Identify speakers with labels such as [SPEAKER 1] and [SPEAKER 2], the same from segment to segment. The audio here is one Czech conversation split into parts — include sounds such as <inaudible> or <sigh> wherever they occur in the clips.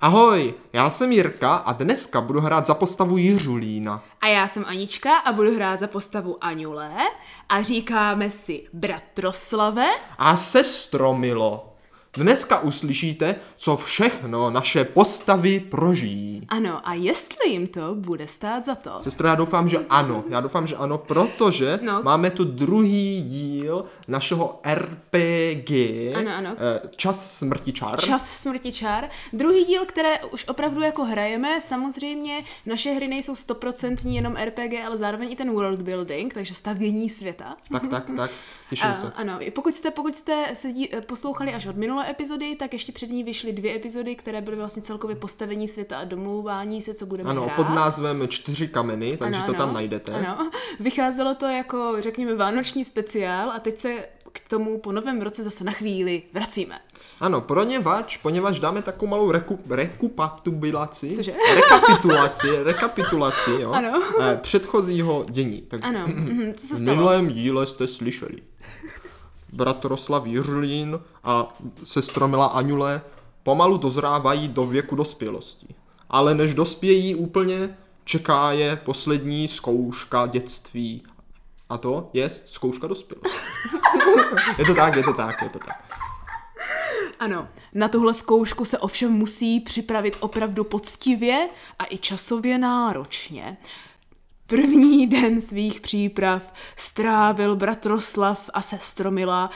[SPEAKER 1] Ahoj, já jsem Jirka a dneska budu hrát za postavu Jiřulína.
[SPEAKER 2] A já jsem Anička a budu hrát za postavu Aňule a říkáme si Bratroslave.
[SPEAKER 1] A sestro Milo, dneska uslyšíte, co všechno naše postavy prožijí.
[SPEAKER 2] Ano, a jestli jim to bude stát za to.
[SPEAKER 1] Sestro, já doufám, že ano. Já doufám, že ano, protože
[SPEAKER 2] No.
[SPEAKER 1] máme tu druhý díl našeho RPG.
[SPEAKER 2] Ano, ano.
[SPEAKER 1] eh, Čas smrti čar.
[SPEAKER 2] Čas smrti čar. Druhý díl, které už opravdu jako hrajeme, samozřejmě naše hry nejsou stoprocentní jenom RPG, ale zároveň i ten world building, takže stavění světa.
[SPEAKER 1] Tak, tak, tak. <laughs> Těším
[SPEAKER 2] A,
[SPEAKER 1] se.
[SPEAKER 2] ano, pokud jste, pokud jste se dí, poslouchali až od minulé epizody, tak ještě před ní vyšly dvě epizody, které byly vlastně celkově postavení světa a domlouvání se, co budeme
[SPEAKER 1] Ano,
[SPEAKER 2] hrát.
[SPEAKER 1] pod názvem Čtyři kameny, takže to tam najdete.
[SPEAKER 2] Ano, vycházelo to jako, řekněme, vánoční speciál a teď se k tomu po novém roce zase na chvíli vracíme.
[SPEAKER 1] Ano, poněvadž, poněvadž dáme takovou malou reku, rekupatulaci.
[SPEAKER 2] Cože?
[SPEAKER 1] Rekapitulaci, rekapitulaci, jo.
[SPEAKER 2] Ano.
[SPEAKER 1] eh, Předchozího dění. Tak
[SPEAKER 2] Ano, mhm, co se
[SPEAKER 1] v
[SPEAKER 2] stalo?
[SPEAKER 1] minulém díle jste slyšeli. Bratroslav Jiřlín a sestra Mila Aňule pomalu dozrávají do věku dospělosti. Ale než dospějí úplně, čeká je poslední zkouška dětství. A to je zkouška dospělosti. <laughs> je to tak, je to tak, je to tak.
[SPEAKER 2] Ano, na tuhle zkoušku se ovšem musí připravit opravdu poctivě a i časově náročně. První den svých příprav strávil bratroslav a sestromila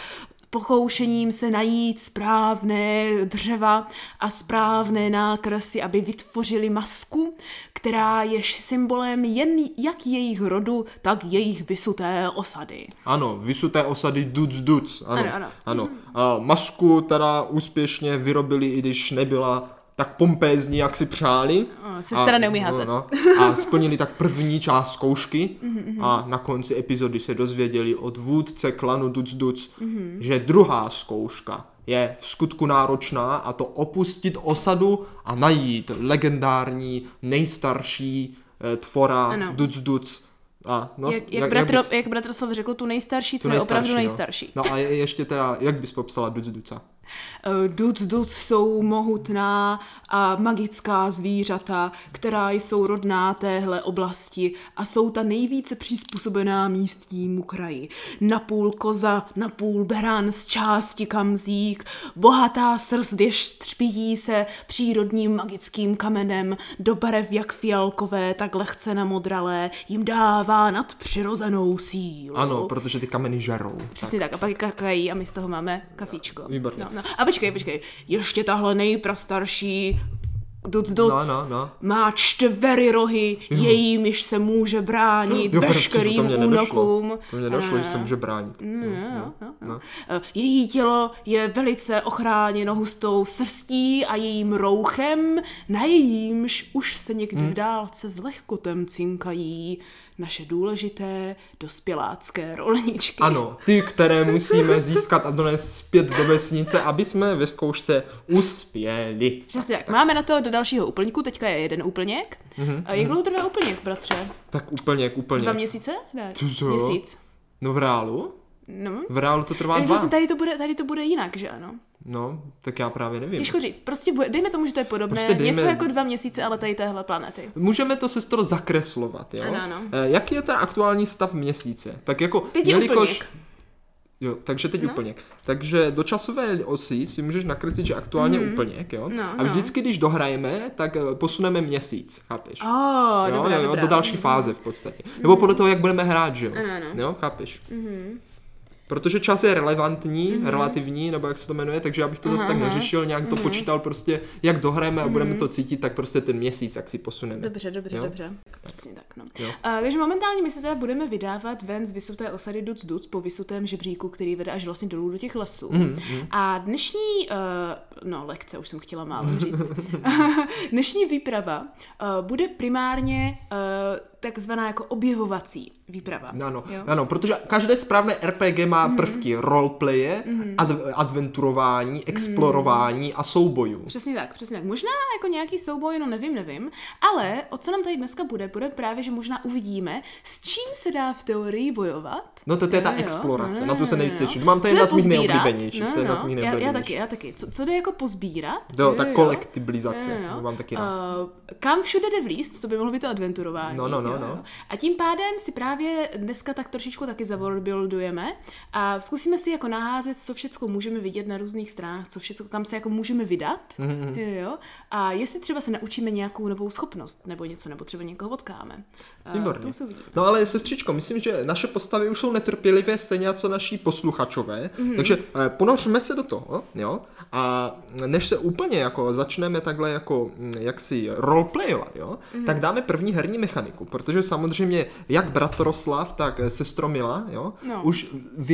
[SPEAKER 2] pokoušením se najít správné dřeva a správné nákresy, aby vytvořili masku, která je symbolem jen jak jejich rodu, tak jejich vysuté osady.
[SPEAKER 1] Ano, vysuté osady Duc Duc. Ano,
[SPEAKER 2] Ano, ano.
[SPEAKER 1] ano. A masku teda úspěšně vyrobili, i když nebyla tak pompézní, jak si přáli.
[SPEAKER 2] O, sestra neumí házet.
[SPEAKER 1] No, no. A splnili tak první část zkoušky
[SPEAKER 2] Mhm,
[SPEAKER 1] a na konci epizody se dozvěděli od vůdce klanu Duc Duc,
[SPEAKER 2] Mhm.
[SPEAKER 1] že druhá zkouška je v skutku náročná a to opustit osadu a najít legendární, nejstarší eh, tvora
[SPEAKER 2] Ano.
[SPEAKER 1] Duc Duc. A no,
[SPEAKER 2] Jak, jak, bratro,
[SPEAKER 1] bys-
[SPEAKER 2] jak Bratroslav řekl, tu nejstarší, co
[SPEAKER 1] tu
[SPEAKER 2] je opravdu
[SPEAKER 1] no.
[SPEAKER 2] nejstarší.
[SPEAKER 1] No a je, ještě teda, jak bys popsala Duc Duca?
[SPEAKER 2] Eh, Duc duc jsou mohutná a magická zvířata, která jsou rodná téhle oblasti a jsou ta nejvíce přizpůsobená místnímu kraji. Napůl koza, napůl beran z části kamzík, bohatá srst, jež střpíjí se přírodním magickým kamenem do barev jak fialkové, tak lehce namodralé, jim dává nadpřirozenou sílu.
[SPEAKER 1] Ano, protože ty kameny žerou.
[SPEAKER 2] Přesně tak. A pak je kakají a my z toho máme kafíčko.
[SPEAKER 1] Výborně.
[SPEAKER 2] No, no. A počkej, počkej. Ještě tahle nejprastarší duc duc
[SPEAKER 1] No, no, no.
[SPEAKER 2] má čtvery rohy, jejímiž se může bránit
[SPEAKER 1] Jo,
[SPEAKER 2] veškerým
[SPEAKER 1] to nedošlo.
[SPEAKER 2] únokům.
[SPEAKER 1] To mě došlo, že se může bránit.
[SPEAKER 2] No, no, no,
[SPEAKER 1] no.
[SPEAKER 2] no. Eh, Její tělo je velice ochráněno hustou srstí a jejím rouchem, na jejímž už se někdy
[SPEAKER 1] Hmm.
[SPEAKER 2] v dálce s lehkotem cinkají naše důležité dospělácké rolničky.
[SPEAKER 1] Ano, ty, které musíme získat a donést zpět do vesnice, aby jsme ve zkoušce uspěli.
[SPEAKER 2] Přesně tak. Máme na to do dalšího úplňku, teďka je jeden úplněk.
[SPEAKER 1] Mhm,
[SPEAKER 2] Mm-hmm. A jak dlouho trvá úplněk, bratře?
[SPEAKER 1] Tak úplně, úplně.
[SPEAKER 2] Dva měsíce? Ne, měsíc.
[SPEAKER 1] No v reálu?
[SPEAKER 2] No.
[SPEAKER 1] V reálu to trvá dva.
[SPEAKER 2] vlastně tady to, bude, tady to bude jinak, že ano?
[SPEAKER 1] No, tak já právě nevím.
[SPEAKER 2] Těžko říct. Prostě bude, dejme tomu, že to je podobné.
[SPEAKER 1] Prostě dejme-
[SPEAKER 2] Něco jako dva měsíce, ale tady téhle planety.
[SPEAKER 1] Můžeme to sestro zakreslovat, jo?
[SPEAKER 2] Ano, ano.
[SPEAKER 1] Eh, Jaký je ten aktuální stav měsíce? Tak jako,
[SPEAKER 2] Teď je úplněk.
[SPEAKER 1] Jo, takže teď
[SPEAKER 2] No.
[SPEAKER 1] úplněk. Takže do časové osy si můžeš nakreslit, že aktuálně mm. úplněk, jo?
[SPEAKER 2] No,
[SPEAKER 1] a
[SPEAKER 2] no.
[SPEAKER 1] vždycky, když dohrajeme, tak eh, posuneme měsíc, chápeš?
[SPEAKER 2] Oh,
[SPEAKER 1] jo,
[SPEAKER 2] dobrá,
[SPEAKER 1] jo,
[SPEAKER 2] dobrá.
[SPEAKER 1] do další fáze v podstatě. Nebo podle toho, jak budeme hrát, že jo?
[SPEAKER 2] Ano, ano.
[SPEAKER 1] Jo, chápeš? Protože čas je relevantní, relativní, nebo jak se to jmenuje, takže abych to zase tak neřešil, nějak to počítal prostě, jak dohrajeme a budeme to cítit, tak prostě ten měsíc, jak si posuneme.
[SPEAKER 2] Dobře, dobře,
[SPEAKER 1] Jo?
[SPEAKER 2] dobře. Přesně tak, no.
[SPEAKER 1] Jo.
[SPEAKER 2] A, takže momentálně my se teda budeme vydávat ven z vysuté osady Duc Duc po vysutém žebříku, který vede až vlastně dolů do těch lesů.
[SPEAKER 1] Mhm,
[SPEAKER 2] A dnešní, uh, no lekce, už jsem chtěla málem <laughs> říct, <laughs> dnešní výprava uh, bude primárně uh, takzvaná jako objevovací výprava.
[SPEAKER 1] Ano,
[SPEAKER 2] Jo?
[SPEAKER 1] ano, protože každé správné RPG má má prvky roleplaye, ad- adventurování, explorování a soubojů.
[SPEAKER 2] Přesně tak, přesně tak. Možná jako nějaký souboj, no nevím, nevím, ale o co nám tady dneska bude, bude právě, že možná uvidíme, s čím se dá v teorii bojovat.
[SPEAKER 1] No to, to je ta
[SPEAKER 2] Jo, jo.
[SPEAKER 1] explorace,
[SPEAKER 2] No,
[SPEAKER 1] na tu se
[SPEAKER 2] no,
[SPEAKER 1] nejvíc
[SPEAKER 2] no.
[SPEAKER 1] těším. Mám to
[SPEAKER 2] Co
[SPEAKER 1] jedna z mých nejoblíbenějších,
[SPEAKER 2] No,
[SPEAKER 1] to je
[SPEAKER 2] no,
[SPEAKER 1] z mých
[SPEAKER 2] já, já taky, já taky. Co, co jde jako pozbírat?
[SPEAKER 1] Jo, ta kolektibilizace,
[SPEAKER 2] Jo, jo.
[SPEAKER 1] to mám taky rád.
[SPEAKER 2] Uh, kam všude jde vlíst, to by mohlo být to adventurování.
[SPEAKER 1] No, no, no,
[SPEAKER 2] jo,
[SPEAKER 1] no.
[SPEAKER 2] jo. A tím pádem si právě dneska tak trošičku taky zaworldbuildujeme a zkusíme si jako naházet, co všechno můžeme vidět na různých stranách, co všechno, kam se jako můžeme vydat.
[SPEAKER 1] Mhm,
[SPEAKER 2] Jo, jo. A jestli třeba se naučíme nějakou novou schopnost nebo něco, nebo třeba někoho potkáme.
[SPEAKER 1] Výborně. No ale sestřičko, myslím, že naše postavy už jsou netrpělivé stejně jako naši posluchačové,
[SPEAKER 2] Mhm.
[SPEAKER 1] mm-hmm. takže eh, ponořme se do toho, jo, a než se úplně jako začneme takhle jako mm, jaksi roleplayovat, jo,
[SPEAKER 2] Mhm.
[SPEAKER 1] mm-hmm. tak dáme první herní mechaniku, protože samozřejmě jak bratroslav, tak sestromila, jo,
[SPEAKER 2] No.
[SPEAKER 1] už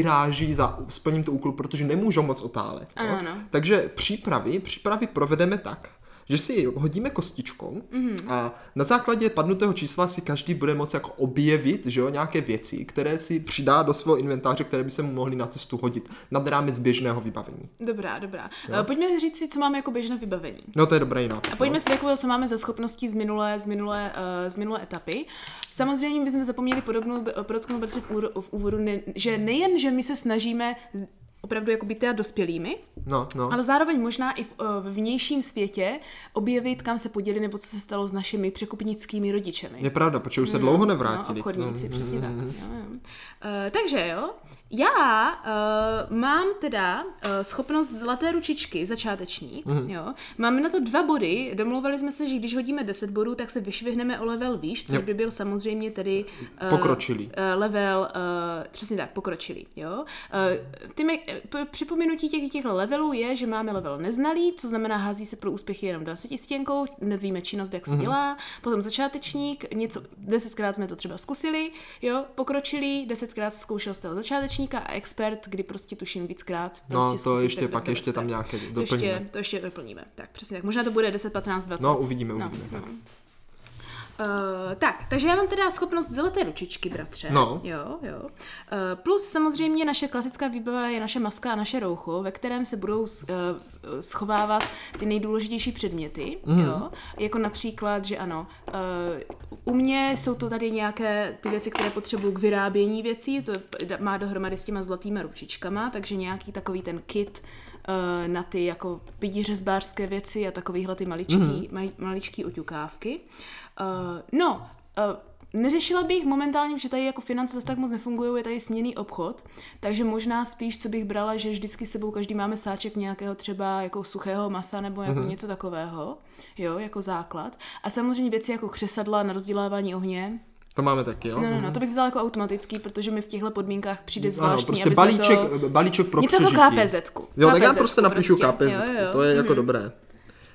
[SPEAKER 1] vyráží za splním to úkol, protože nemůžou moc otálet.
[SPEAKER 2] Ano, ano.
[SPEAKER 1] Takže přípravy, přípravy provedeme tak, že si hodíme kostičkou
[SPEAKER 2] Mhm.
[SPEAKER 1] mm-hmm. a na základě padnutého čísla si každý bude moci jako objevit že jo, nějaké věci, které si přidá do svého inventáře, které by se mu mohly na cestu hodit nad rámec běžného vybavení.
[SPEAKER 2] Dobrá, dobrá. Uh, pojďme říct si, co máme jako běžné vybavení.
[SPEAKER 1] No to je dobrý nápad.
[SPEAKER 2] A pojďme si takového, co máme za schopností z minulé, z minulé, uh, z minulé etapy. Samozřejmě bychom zapomněli podobnou b- podotknout protože v, úvodu, v úvodu, ne, že nejen, že my se snažíme opravdu jako být teda dospělými,
[SPEAKER 1] No, no.
[SPEAKER 2] ale zároveň možná i v, uh, v vnějším světě objevit, kam se poděli nebo co se stalo s našimi překupnickými rodičemi.
[SPEAKER 1] Je pravda, protože už se dlouho
[SPEAKER 2] No,
[SPEAKER 1] nevrátili.
[SPEAKER 2] obchodníci,
[SPEAKER 1] No,
[SPEAKER 2] přesně tak. Jo, jo. Uh, takže jo, já uh, mám teda uh, schopnost zlaté ručičky, začáteční,
[SPEAKER 1] Mhm.
[SPEAKER 2] jo. Máme na to dva body, domluvali jsme se, že když hodíme 10 bodů, tak se vyšvihneme o level výš, což
[SPEAKER 1] Jo.
[SPEAKER 2] by byl samozřejmě tedy... Uh,
[SPEAKER 1] Pokročilý.
[SPEAKER 2] Uh, level, uh, přesně tak, pokročilý, jo. Uh, ty mi, p- připomenutí těch, těch levelů je, že máme level neznalý, co znamená hází se pro úspěchy jenom 20 stěnkou, nevíme činnost, jak se
[SPEAKER 1] Mhm.
[SPEAKER 2] dělá, potom začátečník, něco, desetkrát jsme to třeba zkusili, jo, pokročilý, desetkrát zkoušel z toho začátečníka a expert, kdy prostě tuším víckrát.
[SPEAKER 1] No,
[SPEAKER 2] prostě
[SPEAKER 1] to
[SPEAKER 2] zkusíte
[SPEAKER 1] ještě pak ještě tam
[SPEAKER 2] nebezpečí.
[SPEAKER 1] nějaké
[SPEAKER 2] to ještě,
[SPEAKER 1] doplníme.
[SPEAKER 2] to ještě doplníme. Tak, přesně tak. Možná to bude 10, 15, 20.
[SPEAKER 1] No, uvidíme,
[SPEAKER 2] No,
[SPEAKER 1] uvidíme.
[SPEAKER 2] no. Uh, tak, takže já mám teda schopnost zeleté ručičky, bratře.
[SPEAKER 1] No.
[SPEAKER 2] Jo, jo. Uh, plus samozřejmě naše klasická výbava je naše maska a naše roucho, ve kterém se budou uh, schovávat ty nejdůležitější předměty. Mm. Jo? Jako například, že ano, uh, u mě jsou to tady nějaké ty věci, které potřebuju k vyrábění věcí, to má dohromady s těma zlatýma ručičkama, takže nějaký takový ten kit uh, na ty jako pidířezbářské věci a takovýhle ty maličký, mm. mali, maličký oťukávky. Uh, no, uh, Neřešila bych momentálně, že tady jako finance zase tak moc nefungují, je tady směný obchod, takže možná spíš, co bych brala, že vždycky s sebou každý máme sáček nějakého třeba jako suchého masa nebo jako mm-hmm. něco takového, jo, jako základ. A samozřejmě věci jako křesadla na rozdělávání ohně,
[SPEAKER 1] To máme taky, jo?
[SPEAKER 2] No, no, no, to bych vzala jako automatický, protože mi v těchto podmínkách přijde
[SPEAKER 1] Ano,
[SPEAKER 2] zvláštní,
[SPEAKER 1] prostě
[SPEAKER 2] aby
[SPEAKER 1] balíček,
[SPEAKER 2] to...
[SPEAKER 1] balíček pro
[SPEAKER 2] Něco jako. KPZ-ku.
[SPEAKER 1] Jo, tak já prostě napíšu
[SPEAKER 2] prostě.
[SPEAKER 1] KPZ,
[SPEAKER 2] Jo, jo,
[SPEAKER 1] to je jako dobré.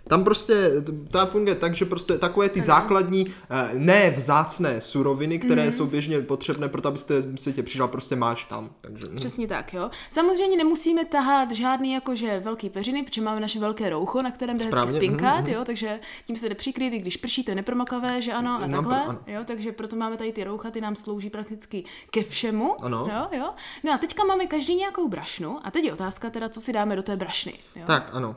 [SPEAKER 1] Tam prostě, to funguje tak, že prostě takové ty základní, eh, ne vzácné suroviny, které
[SPEAKER 2] Mhm.
[SPEAKER 1] jsou běžně potřebné pro to, abyste si tě přišel, prostě máš tam. Takže, hm.
[SPEAKER 2] Přesně tak, jo. Samozřejmě nemusíme tahat žádný jakože velký peřiny, protože máme naše velké roucho, na kterém jde hezky
[SPEAKER 1] Správně,
[SPEAKER 2] spinkat,
[SPEAKER 1] mhm,
[SPEAKER 2] jo, takže tím se jde přikryt, i když prší, to je nepromakavé, že ano, a
[SPEAKER 1] Nám
[SPEAKER 2] takhle,
[SPEAKER 1] pro- ano.
[SPEAKER 2] jo, takže proto máme tady ty roucha, ty nám slouží prakticky ke všemu,
[SPEAKER 1] Ano.
[SPEAKER 2] jo, jo. No a teďka máme každý nějakou brašnu a teď je otázka teda, co si dáme do té brašny, jo.
[SPEAKER 1] Tak, ano.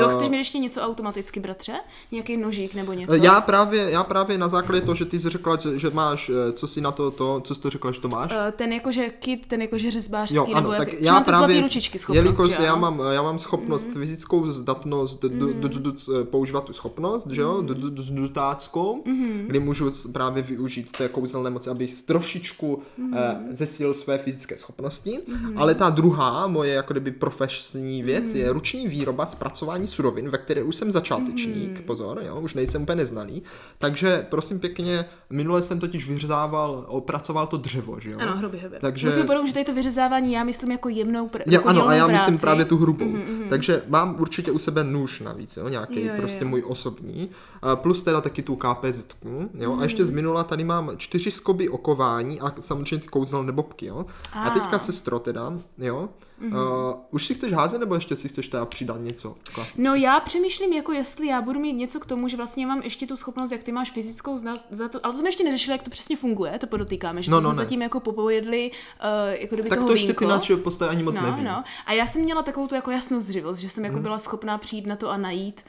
[SPEAKER 2] Jo,
[SPEAKER 1] Eh,
[SPEAKER 2] chceš mi ještě něco automaticky, bratře? Nějaký nožík nebo něco?
[SPEAKER 1] Já právě, já právě na základě toho, že ty jsi řekla, že, máš, eh, co si na to, to, co jsi to řekla, že to máš?
[SPEAKER 2] Eh, ten jakože kit, ten jakože řezbářský,
[SPEAKER 1] Jo,
[SPEAKER 2] nebo
[SPEAKER 1] ano,
[SPEAKER 2] jak,
[SPEAKER 1] tak
[SPEAKER 2] že
[SPEAKER 1] já právě,
[SPEAKER 2] ručičky schopnost,
[SPEAKER 1] jelikož já mám, já mám schopnost,
[SPEAKER 2] Mhm.
[SPEAKER 1] fyzickou zdatnost, d- používat tu schopnost, že jo, d- zdutáckou,
[SPEAKER 2] Mhm.
[SPEAKER 1] kdy můžu právě využít té kouzelné moci, abych trošičku
[SPEAKER 2] Mhm.
[SPEAKER 1] eh, zesílil své fyzické schopnosti, ale ta druhá moje jako kdyby profesní věc
[SPEAKER 2] Mhm.
[SPEAKER 1] je ruční výroba, zpracování surovin, ve které už jsem začátečník,
[SPEAKER 2] Mhm.
[SPEAKER 1] pozor, jo, už nejsem úplně neznalý, takže prosím pěkně, minule jsem totiž vyřezával, opracoval to dřevo, že jo.
[SPEAKER 2] Ano, hrubě, hrubě.
[SPEAKER 1] Takže-
[SPEAKER 2] Musím podout, že tady to vyřezávání já myslím jako jemnou pr-
[SPEAKER 1] Jo,
[SPEAKER 2] jako
[SPEAKER 1] ano, a já
[SPEAKER 2] práci.
[SPEAKER 1] myslím právě tu hrubou. Mm-hmm. Takže mám určitě u sebe nůž navíc, jo, nějaký
[SPEAKER 2] Jo,
[SPEAKER 1] prostě
[SPEAKER 2] jo.
[SPEAKER 1] můj osobní. A plus teda taky tu KPZ, jo. A ještě z minula tady mám čtyři skoby okování a samozřejmě ty kouzelné bobky, jo. A
[SPEAKER 2] Ah.
[SPEAKER 1] teďka sestro teda, jo. Mm-hmm. Uh, už si chceš házet, nebo ještě si chceš teda přidat něco klasického?
[SPEAKER 2] No já přemýšlím, jako jestli já budu mít něco k tomu, že vlastně mám ještě tu schopnost, jak ty máš fyzickou znalost, za to, ale to jsme ještě neřešili, jak to přesně funguje, to podotýkáme, že
[SPEAKER 1] No, no,
[SPEAKER 2] jsme
[SPEAKER 1] ne.
[SPEAKER 2] zatím jako popojedli, uh, jako kdyby
[SPEAKER 1] Tak
[SPEAKER 2] toho
[SPEAKER 1] to ještě ty
[SPEAKER 2] vínko.
[SPEAKER 1] naše postavy ani moc
[SPEAKER 2] no,
[SPEAKER 1] neví.
[SPEAKER 2] no. A já jsem měla takovou tu jako jasnozřivost, že jsem jako
[SPEAKER 1] Mhm.
[SPEAKER 2] byla schopná přijít na to a najít,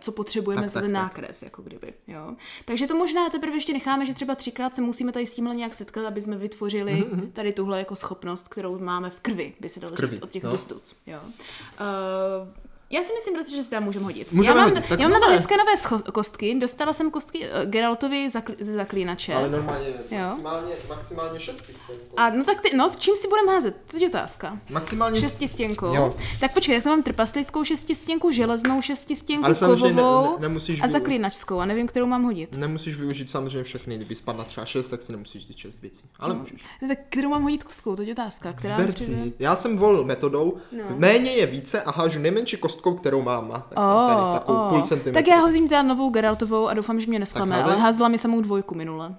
[SPEAKER 2] co potřebujeme
[SPEAKER 1] Tak,
[SPEAKER 2] za
[SPEAKER 1] tak,
[SPEAKER 2] ten
[SPEAKER 1] tak.
[SPEAKER 2] nákres, jako kdyby. Jo. Takže to možná teprve ještě necháme, že třeba třikrát se musíme tady s tímhle nějak setkat, aby jsme vytvořili tady tuhle jako schopnost, kterou máme v krvi, by se dalo říct, od těch
[SPEAKER 1] no.
[SPEAKER 2] dustuc. Jo. Uh, já si myslím, bratře, že si tam můžeme hodit.
[SPEAKER 1] Můžeme
[SPEAKER 2] já mám,
[SPEAKER 1] hodit, tak
[SPEAKER 2] já mám na to hezké nové scho- kostky. Dostala jsem kostky uh, Geraltovi zakl- ze zaklínače.
[SPEAKER 1] Ale normálně,
[SPEAKER 2] Jo.
[SPEAKER 1] maximálně, maximálně šesti
[SPEAKER 2] A no tak ty, no, čím si budeme házet? Co je otázka?
[SPEAKER 1] Maximálně
[SPEAKER 2] Šestistěnkou.
[SPEAKER 1] Jo.
[SPEAKER 2] Tak počkej, tak to mám trpaslickou šestistěnku, železnou šestistěnku,
[SPEAKER 1] Ale samozřejmě ne-
[SPEAKER 2] kovovou
[SPEAKER 1] ne- nemusíš
[SPEAKER 2] a zaklínačskou. A nevím, kterou mám hodit.
[SPEAKER 1] Nemusíš využít samozřejmě všechny, kdyby spadla třeba 6, tak si nemusíš říct 6 věcí. Ale můžeš.
[SPEAKER 2] No, tak kterou mám hodit kostkou, to je otázka. Která
[SPEAKER 1] Vyber si. Já jsem volil metodou,
[SPEAKER 2] No.
[SPEAKER 1] méně je více a hážu nejmenší kostkou, kterou mám. Tak, tady
[SPEAKER 2] Oh,
[SPEAKER 1] takovou
[SPEAKER 2] oh.
[SPEAKER 1] půl centimetru.
[SPEAKER 2] Tak já hozím teda novou Geraltovou a doufám, že mě nesklame, ale házela mi samou dvojku minule.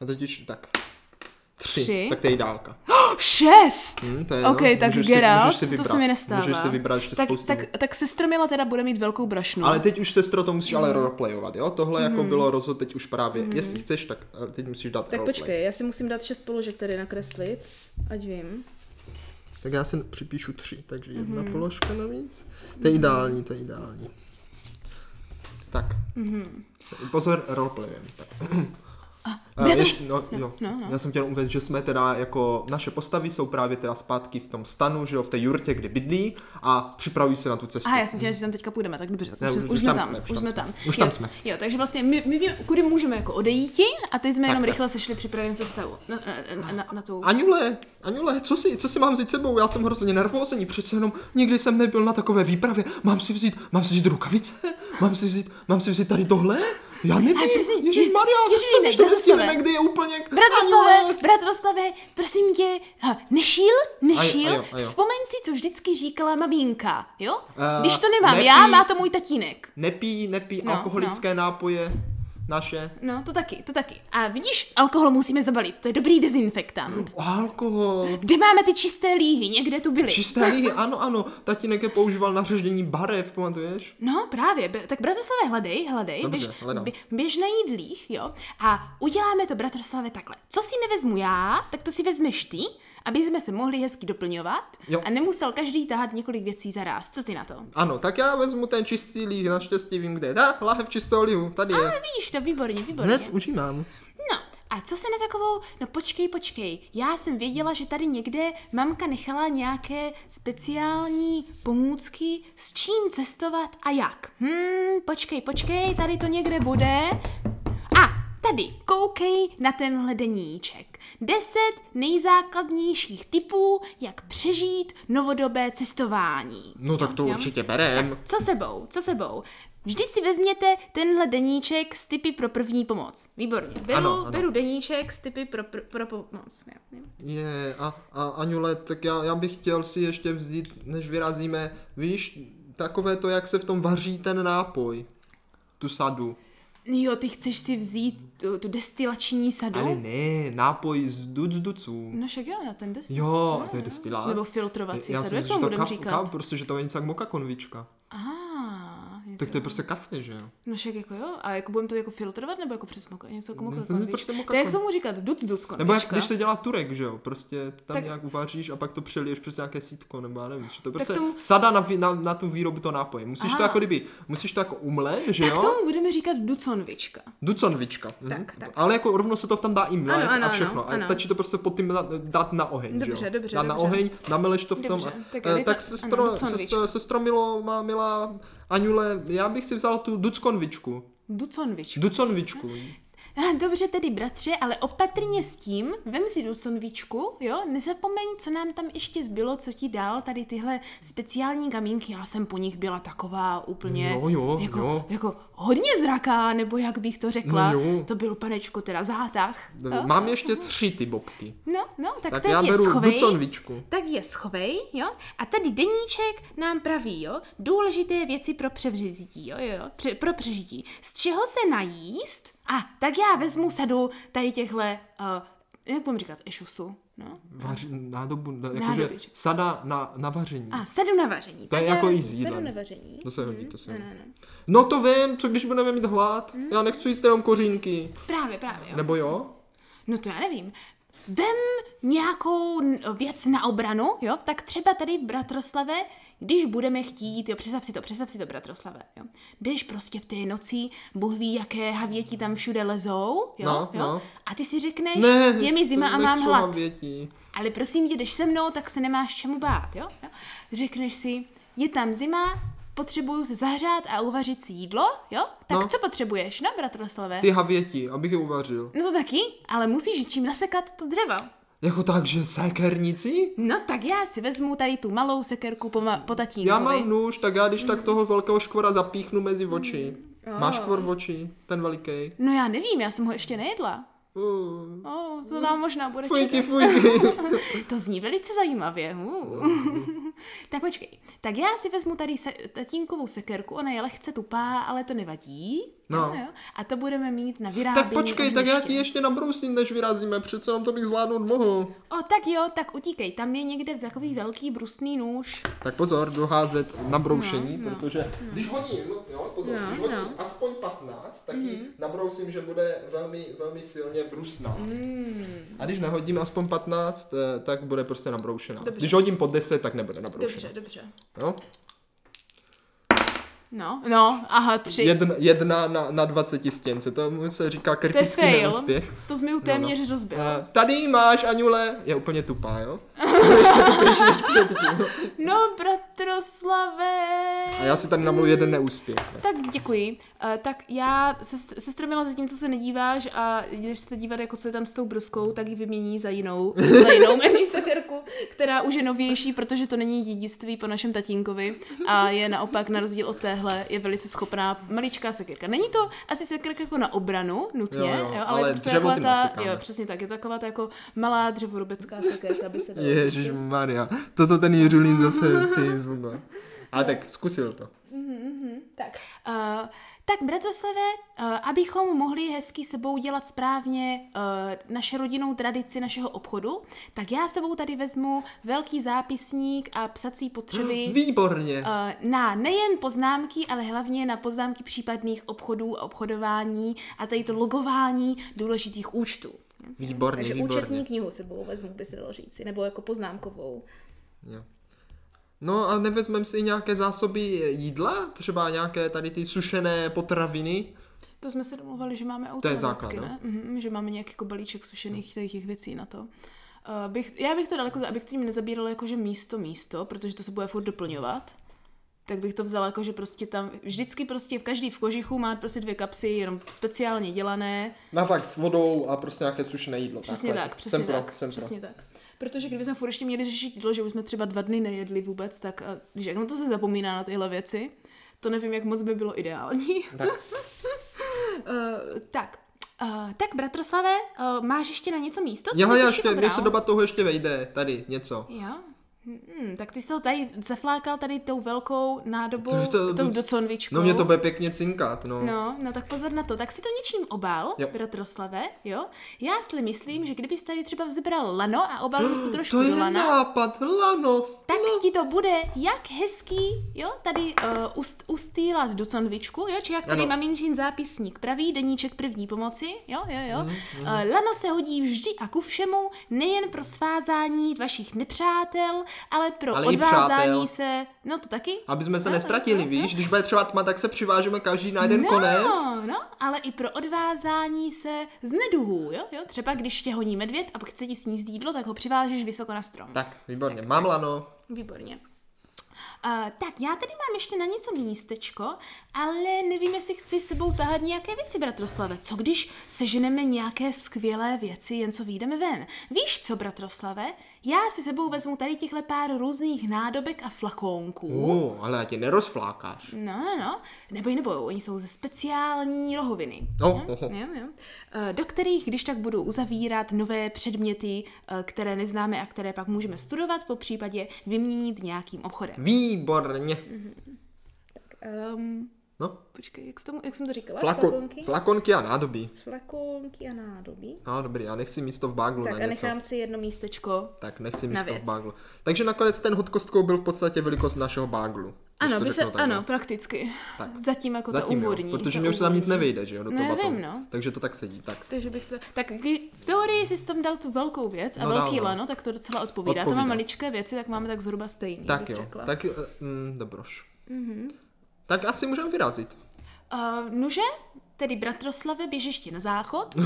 [SPEAKER 1] A teď už tak. Tři.
[SPEAKER 2] Tři?
[SPEAKER 1] Tak to je dálka.
[SPEAKER 2] Oh, <gasps> šest!
[SPEAKER 1] Hm, to je,
[SPEAKER 2] OK,
[SPEAKER 1] no,
[SPEAKER 2] tak
[SPEAKER 1] můžeš si-
[SPEAKER 2] Geralt,
[SPEAKER 1] si
[SPEAKER 2] to
[SPEAKER 1] vybrat.
[SPEAKER 2] se mi nestává.
[SPEAKER 1] Můžeš si vybrat ještě
[SPEAKER 2] tak,
[SPEAKER 1] spoustu.
[SPEAKER 2] tak, tak sestromila teda bude mít velkou brašnu.
[SPEAKER 1] Ale teď už sestro to musíš
[SPEAKER 2] Mhm.
[SPEAKER 1] ale roleplayovat, jo? Tohle jako bylo rozhod teď už právě. Jestli chceš, tak teď musíš dát
[SPEAKER 2] tak
[SPEAKER 1] roleplay.
[SPEAKER 2] počkej, já si musím dát šest položek tady nakreslit, ať vím.
[SPEAKER 1] Tak já si připíšu tři, takže jedna
[SPEAKER 2] Mhm.
[SPEAKER 1] položka navíc. To je ideální, to je ideální. Tak. Pozor, roleplayem. Tak. A
[SPEAKER 2] bratr-
[SPEAKER 1] ještě, no, jo.
[SPEAKER 2] no, no.
[SPEAKER 1] Já jsem chtěl uvést, že jsme teda jako, naše postavy jsou právě teda zpátky v tom stanu, že jo, v té jurtě, kde bydlí a připravují se na tu cestu.
[SPEAKER 2] A já jsem chtěla, že tam teďka půjdeme, tak dobře, tak
[SPEAKER 1] Ne,
[SPEAKER 2] už,
[SPEAKER 1] už-
[SPEAKER 2] jsme
[SPEAKER 1] tam
[SPEAKER 2] tam,
[SPEAKER 1] jsme, už tam
[SPEAKER 2] jsme
[SPEAKER 1] jsme.
[SPEAKER 2] tam.
[SPEAKER 1] Už tam
[SPEAKER 2] jo,
[SPEAKER 1] jsme.
[SPEAKER 2] Jo, takže vlastně my, my víme, kudy můžeme jako odejít a teď jsme jenom
[SPEAKER 1] tak.
[SPEAKER 2] rychle sešli připravit sestavu na, na, na, na, na tu...
[SPEAKER 1] Aňule, Aňule, co si, co si mám vzít sebou? Já jsem hrozně nervózní, přece jenom nikdy jsem nebyl na takové výpravě. Mám si vzít, mám si vzít rukavice? Mám si vzít, mám si vzít tady tohle? Já nevím,
[SPEAKER 2] prosím,
[SPEAKER 1] Ježíš Maria,
[SPEAKER 2] Ježíš,
[SPEAKER 1] co zjistíme, kdy je úplně...
[SPEAKER 2] Bratroslave, bratroslave, prosím tě, nešíl, nešíl,
[SPEAKER 1] A jo, a jo, a jo.
[SPEAKER 2] vzpomeň si, co vždycky říkala maminka, jo?
[SPEAKER 1] Eh,
[SPEAKER 2] Když to nemám
[SPEAKER 1] nepí-
[SPEAKER 2] já, má to můj tatínek.
[SPEAKER 1] Nepí, nepí
[SPEAKER 2] No,
[SPEAKER 1] alkoholické nápoje naše.
[SPEAKER 2] No, to taky, to taky. A vidíš, alkohol musíme zabalit, to je dobrý dezinfektant.
[SPEAKER 1] Alkohol.
[SPEAKER 2] Kde máme ty čisté líhy? Někde tu byly.
[SPEAKER 1] Čisté líhy, ano, ano. Tatínek je používal na řeždění barev, pamatuješ?
[SPEAKER 2] No právě, tak Bratoslave, hledej, hledej,
[SPEAKER 1] Dobře,
[SPEAKER 2] běž,
[SPEAKER 1] hledám.
[SPEAKER 2] bě, běž najít líh, jo, a uděláme to Bratoslave takhle. Co si nevezmu já, tak to si vezmeš ty, aby jsme se mohli hezky doplňovat
[SPEAKER 1] Jo.
[SPEAKER 2] a nemusel každý tahat několik věcí za ráz. Co ty na to?
[SPEAKER 1] Ano, tak já vezmu ten čistý líh, naštěstí vím, kde je. Dá, láhev čistého lihu, tady je.
[SPEAKER 2] A vidíš to, výborně, výborně.
[SPEAKER 1] Hned užívám.
[SPEAKER 2] No, a co se na takovou, no počkej, počkej, já jsem věděla, že tady někde mamka nechala nějaké speciální pomůcky, s čím cestovat a jak. Hmm, počkej, počkej, tady to někde bude. A tady, koukej na tenhle deníček. Deset nejzákladnějších typů, jak přežít novodobé cestování.
[SPEAKER 1] No tak to
[SPEAKER 2] Jo?
[SPEAKER 1] určitě berem.
[SPEAKER 2] Co sebou, co sebou? Vždy si vezměte tenhle deníček s typy pro první pomoc. Výborně. Beru,
[SPEAKER 1] Ano, ano.
[SPEAKER 2] beru deníček s typy pro, pro, pro pomoc. Jo.
[SPEAKER 1] Je, a, a Aňule, tak já, já bych chtěl si ještě vzít, než vyrazíme, víš, takové to, jak se v tom vaří ten nápoj. Tu sadu.
[SPEAKER 2] Jo, ty chceš si vzít tu, tu destilační sadu?
[SPEAKER 1] Ale ne, nápoj z duc duců.
[SPEAKER 2] No však jo, na ten destil.
[SPEAKER 1] Jo, to je destilát.
[SPEAKER 2] Nebo filtrovací
[SPEAKER 1] Já
[SPEAKER 2] sadu, jak tomu
[SPEAKER 1] to
[SPEAKER 2] budeme říkat?
[SPEAKER 1] kaf, prostě, že to je něco jak moka konvička.
[SPEAKER 2] Ah, něco.
[SPEAKER 1] Tak to je prostě kafe, že jo?
[SPEAKER 2] No však jako jo, a jako budeme to jako filtrovat nebo jako přes moka? Něco jako moka
[SPEAKER 1] No, to je prostě moka
[SPEAKER 2] To jak tomu říkat, duc duc
[SPEAKER 1] Nebo jak
[SPEAKER 2] konvička.
[SPEAKER 1] když se dělá turek, že jo? Prostě tam
[SPEAKER 2] Tak-
[SPEAKER 1] nějak uvaříš a pak to přeliješ přes nějaké sítko, nebo já nevím. Že to prostě
[SPEAKER 2] tomu-
[SPEAKER 1] sada na, na, na, tu výrobu toho nápoje. Musíš to
[SPEAKER 2] Aha.
[SPEAKER 1] jako kdyby, musíš to jako umlet, že
[SPEAKER 2] Tak
[SPEAKER 1] jo?
[SPEAKER 2] tomu budeme říkat duconvička.
[SPEAKER 1] Duconvička.
[SPEAKER 2] Tak,
[SPEAKER 1] mhm.
[SPEAKER 2] tak.
[SPEAKER 1] Ale jako rovno se to tam dá i mlet
[SPEAKER 2] Ano, ano,
[SPEAKER 1] a všechno.
[SPEAKER 2] ano,
[SPEAKER 1] a
[SPEAKER 2] ano.
[SPEAKER 1] stačí to prostě pod tím dát na oheň,
[SPEAKER 2] Dobře,
[SPEAKER 1] že jo?
[SPEAKER 2] dobře,
[SPEAKER 1] Dát na oheň, nameleš to v tom.
[SPEAKER 2] Dobře,
[SPEAKER 1] a-
[SPEAKER 2] tak
[SPEAKER 1] eh,
[SPEAKER 2] to-
[SPEAKER 1] tak sestro, sestro, sestro Milo, má milá Aňule, já bych si vzal tu duckonvičku.
[SPEAKER 2] Duconvička.
[SPEAKER 1] Duconvičku.
[SPEAKER 2] Dobře tedy, bratře, ale opatrně s tím, vem si duconvičku, jo, nezapomeň, co nám tam ještě zbylo, co ti dal tady tyhle speciální kamínky, já jsem po nich byla taková úplně,
[SPEAKER 1] Jo, jo,
[SPEAKER 2] jako,
[SPEAKER 1] jo.
[SPEAKER 2] jako hodně zraká, nebo jak bych to řekla,
[SPEAKER 1] No jo.
[SPEAKER 2] to byl panečku teda zátah. jo?
[SPEAKER 1] Mám ještě tři ty bobky.
[SPEAKER 2] No, no, tak,
[SPEAKER 1] Tak
[SPEAKER 2] teď
[SPEAKER 1] já
[SPEAKER 2] je
[SPEAKER 1] beru
[SPEAKER 2] schovej.
[SPEAKER 1] duconvičku.
[SPEAKER 2] Tak je schovej, jo? A tady deníček nám praví, jo? Důležité věci pro přežití, jo, jo, jo? Pře- pro přežití. Z čeho se najíst? A tak já vezmu sadu tady těchhle, uh, jak budeme říkat, ešusu. No.
[SPEAKER 1] Vaři, nádobu, no, jakože
[SPEAKER 2] že?
[SPEAKER 1] sada na, na vaření.
[SPEAKER 2] A sedm na vaření.
[SPEAKER 1] To je jako i
[SPEAKER 2] vezmu
[SPEAKER 1] s jídlem.
[SPEAKER 2] Sedm na vaření.
[SPEAKER 1] To se hodí, to se
[SPEAKER 2] No,
[SPEAKER 1] hodí.
[SPEAKER 2] no, no.
[SPEAKER 1] No to vím, co když budeme mít hlad? Já nechci jíst jenom kořínky.
[SPEAKER 2] Právě, právě, jo.
[SPEAKER 1] Nebo jo?
[SPEAKER 2] No to já nevím. Vem nějakou věc na obranu, jo, tak třeba tady, bratroslave, když budeme chtít, jo, představ si to, představ si to, bratroslave, jo. Jdeš prostě v té noci, Bůh ví, jaké havěti tam všude lezou, jo,
[SPEAKER 1] No,
[SPEAKER 2] jo,
[SPEAKER 1] no.
[SPEAKER 2] a ty si řekneš,
[SPEAKER 1] Ne,
[SPEAKER 2] je mi zima a mám hlad.
[SPEAKER 1] Větí.
[SPEAKER 2] Ale prosím tě, jdeš se mnou, tak se nemáš čemu bát, jo? jo? Řekneš si, je tam zima, potřebuju se zahřát a uvařit si jídlo, jo? Tak
[SPEAKER 1] No.
[SPEAKER 2] co potřebuješ, no, bratroslave?
[SPEAKER 1] Ty havěti, abych je uvařil.
[SPEAKER 2] No to taky, ale musíš čím nasekat to dřevo.
[SPEAKER 1] Jako tak, že sékernici?
[SPEAKER 2] No tak já si vezmu tady tu malou sekerku po, ma- po tatínkovi.
[SPEAKER 1] Já mám nůž, tak já když tak toho velkého škvora zapíchnu mezi oči. Máš škvor v oči? Ten veliký?
[SPEAKER 2] No já nevím, já jsem ho ještě nejedla.
[SPEAKER 1] Uh,
[SPEAKER 2] Oh, to nám možná bude
[SPEAKER 1] fujky,
[SPEAKER 2] čekat.
[SPEAKER 1] fujky. <laughs>
[SPEAKER 2] To zní velice zajímavě. Uh. <laughs> tak počkej. Tak já si vezmu tady se, tatínkovou sekerku, ona je lehce tupá, ale to nevadí.
[SPEAKER 1] No.
[SPEAKER 2] Jo, jo. A to budeme mít na vyrábění
[SPEAKER 1] tak počkej, tak já
[SPEAKER 2] ohniště.
[SPEAKER 1] ti ještě nabrousím, než vyrazíme, přece jenom to bych zvládnout mohl.
[SPEAKER 2] O, tak jo, tak utíkej. Tam je někde takový velký brusný nůž.
[SPEAKER 1] Tak pozor, doházet na broušení,
[SPEAKER 2] No, no.
[SPEAKER 1] protože když hodím, jo, pozor,
[SPEAKER 2] No,
[SPEAKER 1] když hodím
[SPEAKER 2] no.
[SPEAKER 1] aspoň 15, tak ji nabrousím, že bude velmi, velmi silně brusná.
[SPEAKER 2] Mm.
[SPEAKER 1] A když nehodím aspoň 15, eh, tak bude prostě nabroušená.
[SPEAKER 2] Dobře.
[SPEAKER 1] Když hodím pod 10, tak nebude nabroušená.
[SPEAKER 2] Dobře, dobře.
[SPEAKER 1] Jo?
[SPEAKER 2] No, no, aha, tři.
[SPEAKER 1] Jedna, jedna na, na 20 stěnce, tomu se říká
[SPEAKER 2] to je
[SPEAKER 1] kritický
[SPEAKER 2] fail.
[SPEAKER 1] neúspěch.
[SPEAKER 2] To jsi mi ju téměř rozbil.
[SPEAKER 1] Eh, tady máš, Aňule, je úplně tupá, jo? Než předtím.
[SPEAKER 2] No, bratroslave.
[SPEAKER 1] A já si tady namluju jeden neúspěch.
[SPEAKER 2] Tak děkuji. Uh, tak já se, se stromila zatím, co se nedíváš a když se dívat, jako co je tam s tou bruskou, tak ji vymění za jinou, za jinou <laughs> menší sekerku, která už je novější, protože to není dědictví po našem tatínkovi a je naopak na rozdíl od téhle, je velice schopná maličká sekerka. Není to asi sekerka jako na obranu nutně,
[SPEAKER 1] Jo, jo,
[SPEAKER 2] ale,
[SPEAKER 1] ale
[SPEAKER 2] je prostě taková ta, jo, přesně tak, je to taková ta jako malá dřevorubecká sekerka, by se dalo
[SPEAKER 1] Ježíš. Maria, toto ten Jiřulín zase, ty. Ale tak zkusil to.
[SPEAKER 2] Tak, uh, tak Bratoslave, uh, abychom mohli hezky sebou dělat správně uh, naše rodinnou tradici našeho obchodu, tak já sebou tady vezmu velký zápisník a psací potřeby <gasps>
[SPEAKER 1] Výborně.
[SPEAKER 2] uh, na nejen poznámky, ale hlavně na poznámky případných obchodů a obchodování a tady to logování důležitých účtů.
[SPEAKER 1] Výborně,
[SPEAKER 2] Takže
[SPEAKER 1] výborně.
[SPEAKER 2] účetní knihu sebou vezmu, by se dalo říci, nebo jako poznámkovou.
[SPEAKER 1] Jo. No a nevezmeme si nějaké zásoby jídla? Třeba nějaké tady ty sušené potraviny?
[SPEAKER 2] To jsme se domluvali, že máme
[SPEAKER 1] To je
[SPEAKER 2] automaticky,
[SPEAKER 1] základ,
[SPEAKER 2] ne? Mhm, že máme nějaký jako balíček sušených tady těch věcí na to. Uh, bych, já bych to daleko, abych to tím nezabírala jakože místo místo, protože to se bude furt doplňovat. Tak bych to vzala jako, že prostě tam, vždycky prostě v každý v kožichu má prostě dvě kapsy, jenom speciálně dělané.
[SPEAKER 1] Na fakt s vodou a prostě nějaké sušené jídlo.
[SPEAKER 2] Přesně
[SPEAKER 1] takhle.
[SPEAKER 2] tak, přesně
[SPEAKER 1] jsem
[SPEAKER 2] tak,
[SPEAKER 1] pro, jsem
[SPEAKER 2] přesně tak. Protože kdyby jsme furt ještě měli řešit jídlo, že už jsme třeba dva dny nejedli vůbec, tak a, jak no to se zapomíná na tyhle věci, to nevím, jak moc by bylo ideální.
[SPEAKER 1] pro. Tak,
[SPEAKER 2] Uh, <laughs> tak, uh, tak bratroslave, uh, máš ještě na něco místo? Bys
[SPEAKER 1] já ještě, mě se doba toho ještě vejde, tady něco.
[SPEAKER 2] Jo? Hmm, tak ty jsi ho tady zaflákal tady tou velkou nádobou,
[SPEAKER 1] To- to-
[SPEAKER 2] tou
[SPEAKER 1] to-
[SPEAKER 2] doconvičkou.
[SPEAKER 1] No mě to bude pěkně cinkat, no.
[SPEAKER 2] No, no tak pozor na to. Tak si to něčím obal,
[SPEAKER 1] Jo.
[SPEAKER 2] bratroslave, jo? Já si myslím, že kdybys tady třeba vzbral lano a obalil bys to <gasps> trošku
[SPEAKER 1] to
[SPEAKER 2] do
[SPEAKER 1] je
[SPEAKER 2] lana,
[SPEAKER 1] nápad, lano.
[SPEAKER 2] tak ti to bude jak hezký, jo, tady uh, ust, ustýlat do convičku, jo, či jak tady
[SPEAKER 1] Ano.
[SPEAKER 2] maminčin zápisník praví, deníček první pomoci, jo, jo, jo.
[SPEAKER 1] Mhm,
[SPEAKER 2] Uh, lano se hodí vždy a ku všemu, nejen pro svázání vašich nepřátel, ale pro
[SPEAKER 1] Ale
[SPEAKER 2] odvázání se, no to taky.
[SPEAKER 1] Aby jsme se
[SPEAKER 2] No,
[SPEAKER 1] nestratili,
[SPEAKER 2] no, no.
[SPEAKER 1] víš? Když bude třeba tma, tak se přivážeme každý na jeden
[SPEAKER 2] no,
[SPEAKER 1] konec.
[SPEAKER 2] No, ale i pro odvázání se z neduhů, jo, jo. Třeba když tě honí medvěd a chce ti sníst jídlo, tak ho přivážeš vysoko na strom.
[SPEAKER 1] Tak, výborně. Mám lano.
[SPEAKER 2] Výborně. Uh, tak, já tady mám ještě na něco místečko, ale nevím, jestli chci s sebou tahat nějaké věci, bratroslave. Co když seženeme nějaké skvělé věci, jen co vyjdeme ven? Víš co, bratroslave? Já si sebou vezmu tady těchhle pár různých nádobek a flakónků.
[SPEAKER 1] Uh, ale já tě nerozflákáš.
[SPEAKER 2] No, no. Neboj, neboj, oni jsou ze speciální rohoviny.
[SPEAKER 1] No,
[SPEAKER 2] jo, jo, jo. Eh, Do kterých, když tak budu uzavírat nové předměty, eh, které neznáme a které pak můžeme studovat, po případě vyměnit nějakým obchodem.
[SPEAKER 1] Výborně.
[SPEAKER 2] Um,
[SPEAKER 1] No,
[SPEAKER 2] Počkej, jak, tomu, jak jsem to říkala?
[SPEAKER 1] flako,
[SPEAKER 2] Flakonky?
[SPEAKER 1] flakonky a nádobí.
[SPEAKER 2] Flakonky a nádoby.
[SPEAKER 1] No, dobrý, já nechci místo v baglu
[SPEAKER 2] Tak
[SPEAKER 1] na
[SPEAKER 2] a
[SPEAKER 1] něco.
[SPEAKER 2] nechám si jedno místečko.
[SPEAKER 1] Tak nechci
[SPEAKER 2] na
[SPEAKER 1] místo v
[SPEAKER 2] věc.
[SPEAKER 1] baglu. Takže nakonec ten hod kostkou byl v podstatě velikost našeho baglu.
[SPEAKER 2] Ano,
[SPEAKER 1] to
[SPEAKER 2] by se, ano, prakticky.
[SPEAKER 1] Tak.
[SPEAKER 2] Zatím jako
[SPEAKER 1] Zatím
[SPEAKER 2] úvodní.
[SPEAKER 1] jo, protože mě už se tam nic
[SPEAKER 2] úvodní.
[SPEAKER 1] nevejde, že jo, do toho
[SPEAKER 2] Ne,
[SPEAKER 1] batonu.
[SPEAKER 2] vím, no.
[SPEAKER 1] Takže to tak sedí, tak.
[SPEAKER 2] Takže bych to... Tak v teorii jsi tam dal tu velkou věc a
[SPEAKER 1] No,
[SPEAKER 2] velký
[SPEAKER 1] no.
[SPEAKER 2] lano, tak to docela odpovídá. To
[SPEAKER 1] Odpovídá.
[SPEAKER 2] má maličké věci, tak máme tak zhruba stejný,
[SPEAKER 1] Tak jo,
[SPEAKER 2] řekla.
[SPEAKER 1] tak eh, mm, dobroš.
[SPEAKER 2] Mhm.
[SPEAKER 1] Tak asi můžeme vyrazit.
[SPEAKER 2] Uh, nuže, tedy Bratroslave, běžiště na záchod. <laughs>